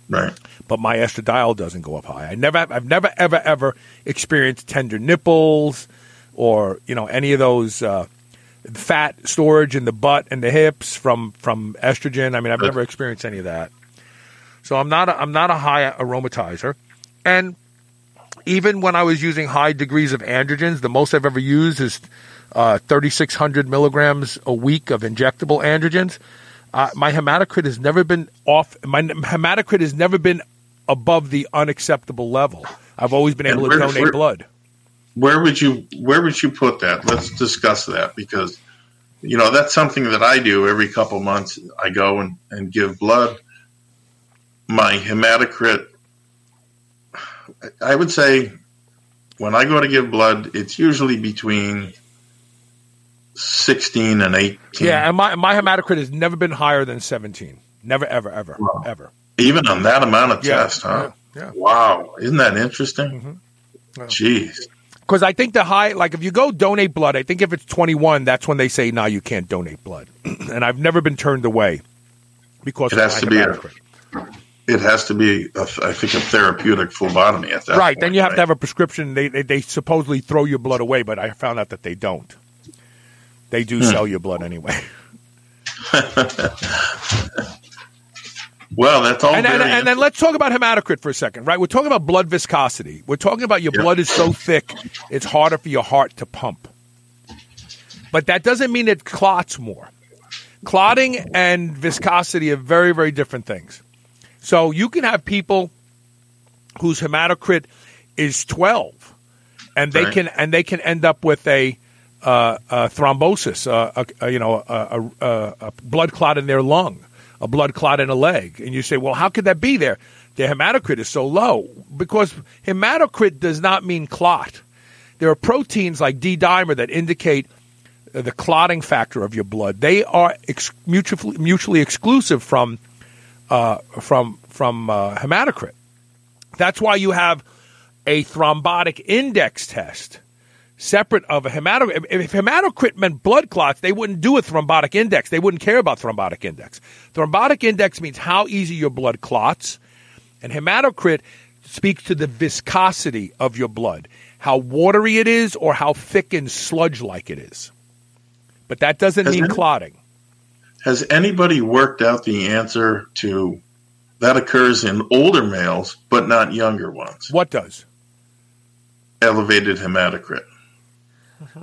Right. But my estradiol doesn't go up high. I never, I've never, ever, ever experienced tender nipples or you know any of those uh, fat storage in the butt and the hips from from estrogen. I mean, I've never experienced any of that. So I'm not, a, I'm not a high aromatizer, and even when I was using high degrees of androgens, the most I've ever used is uh, 3,600 milligrams a week of injectable androgens. Uh, my hematocrit has never been off. My hematocrit has never been above the unacceptable level. I've always been And able to where- donate where- blood. where would you where would you put that? Let's discuss that because you know that's something that I do every couple months. I go and, and give blood. My hematocrit, I would say, when I go to give blood, it's usually between sixteen and eighteen. Yeah, and my my hematocrit has never been higher than 17. Never, ever, ever, Wow. ever. Even on that amount of Yeah, test, huh? yeah, yeah. Wow, isn't that interesting? Yeah. Jeez. Because I think the high, like if you go donate blood, I think if it's 21, that's when they say, no, you can't donate blood. and I've never been turned away because It has my to be a- It has to be, a, I think, a therapeutic phlebotomy at that. right. point, Then you have right? to have a prescription. They, they they supposedly throw your blood away, but I found out that they don't. They do Hmm. sell your blood anyway. Well, that's all. and, and, and then let's talk about hematocrit for a second, right? We're talking about blood viscosity. We're talking about your Yeah. blood is so thick, it's harder for your heart to pump. But that doesn't mean it clots more. Clotting and viscosity are very, very different things. So you can have people whose hematocrit is 12, and they Right. can and they can end up with a, uh, a thrombosis, uh, you know, a, a, a blood clot in their lung, a blood clot in a leg, and you say, well, how could that be there? Their hematocrit is so low because hematocrit does not mean clot. There are proteins like D dimer that indicate uh, the clotting factor of your blood. They are ex- mutually mutually exclusive from uh, from from uh, hematocrit. That's why you have a thrombotic index test separate of a hematocrit. If, if hematocrit meant blood clots, they wouldn't do a thrombotic index. They wouldn't care about thrombotic index. Thrombotic index means how easy your blood clots, and hematocrit speaks to the viscosity of your blood, how watery it is or how thick and sludge like it is. But that doesn't Has mean any- clotting. Has anybody worked out the answer to that occurs in older males, but not younger ones? What does? Elevated hematocrit.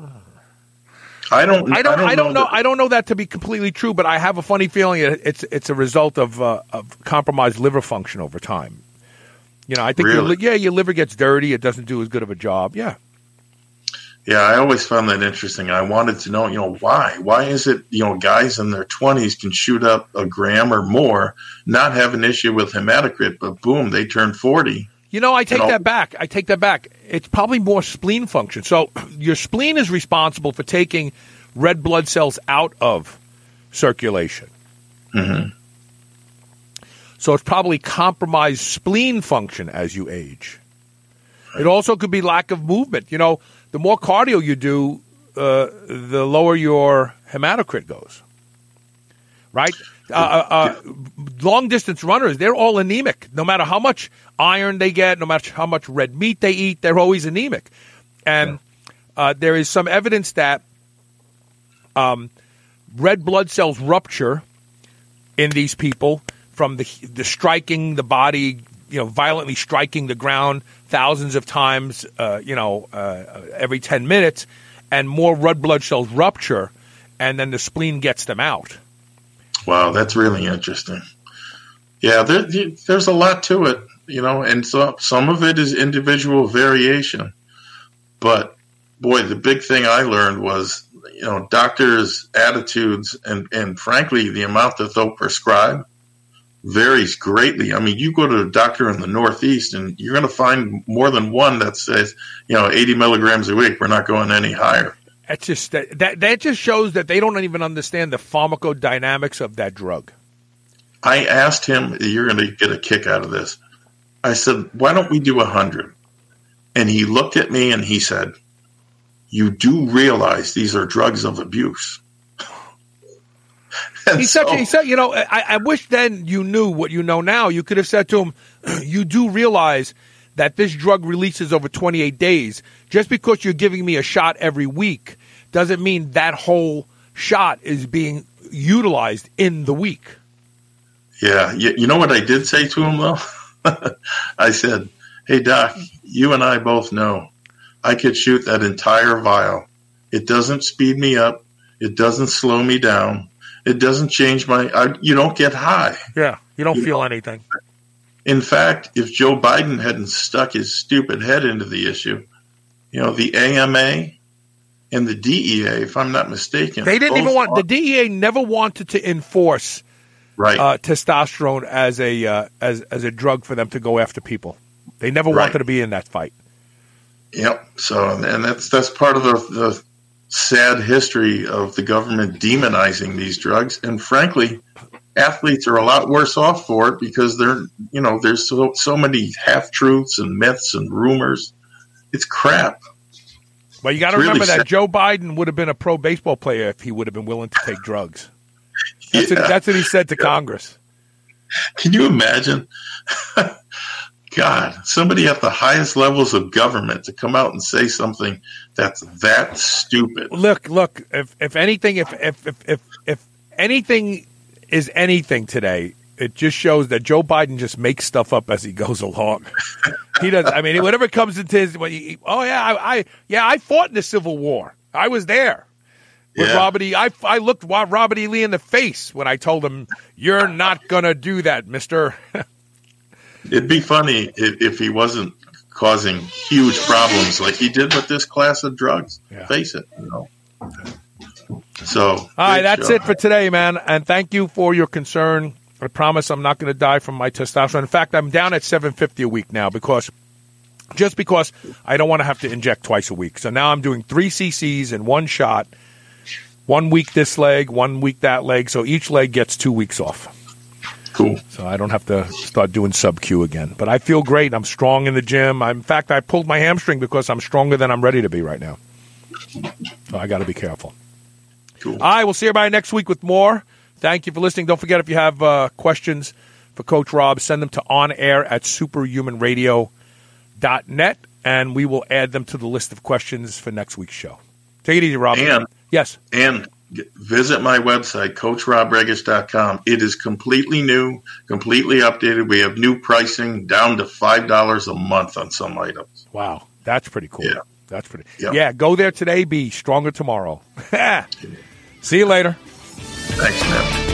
I don't. I don't. I don't, know. that- I don't know that to be completely true, but I have a funny feeling it, it's it's a result of uh, of compromised liver function over time. You know, I think Really? li- yeah, your liver gets dirty. It doesn't do as good of a job. Yeah, Yeah, I always found that interesting. I wanted to know, you know, why? Why is it, you know, guys in their 20s can shoot up a gram or more, not have an issue with hematocrit, but boom, they turn 40. You know, I take You know- that back. I take that back. It's probably more spleen function. So your spleen is responsible for taking red blood cells out of circulation. Mhm. So it's probably compromised spleen function as you age. It also could be lack of movement. You know, the more cardio you do, uh, the lower your hematocrit goes. Right? Uh, uh, uh, long distance runners, they're all anemic. No matter how much iron they get, no matter how much red meat they eat, they're always anemic. And uh, there is some evidence that um, red blood cells rupture in these people from the the striking the body, you know, violently striking the ground thousands of times, uh, you know, uh, every ten minutes, and more red blood cells rupture, and then the spleen gets them out. Wow, that's really interesting. Yeah, there, there's a lot to it, you know, and so, some of it is individual variation. But boy, the big thing I learned was, you know, doctors' attitudes and, and frankly, the amount that they'll prescribe varies greatly. I mean, you go to a doctor in the Northeast and you're going to find more than one that says, you know, 80 milligrams a week. We're not going any higher. That's just that, that that just shows that they don't even understand the pharmacodynamics of that drug. I asked him, "You're going to get a kick out of this." I said, "Why don't we do a hundred? And he looked at me and he said, "You do realize these are drugs of abuse." And He's so-. A, he said, you know, I, I wish then you knew what you know now. You could have said to him, "You do realize that this drug releases over 28 days. Just because you're giving me a shot every week doesn't mean that whole shot is being utilized in the week." Yeah, you, you know what I did say to him though? I said, "Hey doc, you and I both know I could shoot that entire vial. It doesn't speed me up. It doesn't slow me down. It doesn't change my. I, you don't get high. Yeah, you don't You feel know, anything. In fact, if Joe Biden hadn't stuck his stupid head into the issue, you know, the AMA and the DEA, if I'm not mistaken, They didn't even want the DEA never wanted to enforce right. uh, testosterone as a uh, as as a drug for them to go after people. They never Right. wanted to be in that fight. Yep. So, and that's that's part of the, the sad history of the government demonizing these drugs. And frankly, athletes are a lot worse off for it because they're you know there's so so many half truths and myths and rumors. It's crap. But you got to really remember that sad. Joe Biden would have been a pro baseball player if he would have been willing to take drugs. That's, Yeah. what, that's what he said to Congress. Can you imagine? God, somebody at the highest levels of government to come out and say something that's that stupid. Look, look. If if anything, if if if if, if anything is anything today, it just shows that Joe Biden just makes stuff up as he goes along. he does. I mean, whatever comes into his. he- Oh yeah, I, I yeah I fought in the Civil War. I was there. With Yeah. Robert E. I, I looked Robert E. Lee in the face when I told him, "You're not gonna do that, Mister." It'd be funny if, if he wasn't causing huge problems like he did with this class of drugs. Yeah. Face it, you know. So, All right, that's it for today, man. And thank you for your concern. I promise I'm not going to die from my testosterone. In fact, I'm down at 750 a week now because just because I don't want to have to inject twice a week. So now I'm doing three cc's in one shot. One week this leg, one week that leg. So each leg gets two weeks off. Cool. So I don't have to start doing sub Q again. But I feel great. I'm strong in the gym. I, in fact, I pulled my hamstring because I'm stronger than I'm ready to be right now. So I got to be careful. Cool. All right, we'll see everybody next week with more. Thank you for listening. Don't forget if you have uh, questions, for Coach Rob, send them to on air at superhumanradio.net, and we will add them to the list of questions for next week's show. Take it easy, Rob. And yes. And visit my website, coachrobregish.com. It is completely new, completely updated. We have new pricing down to $5 a month on some items. Wow. That's pretty cool. Yeah. That's pretty. Yeah, go there today. Be stronger tomorrow. See you later. Thanks, man.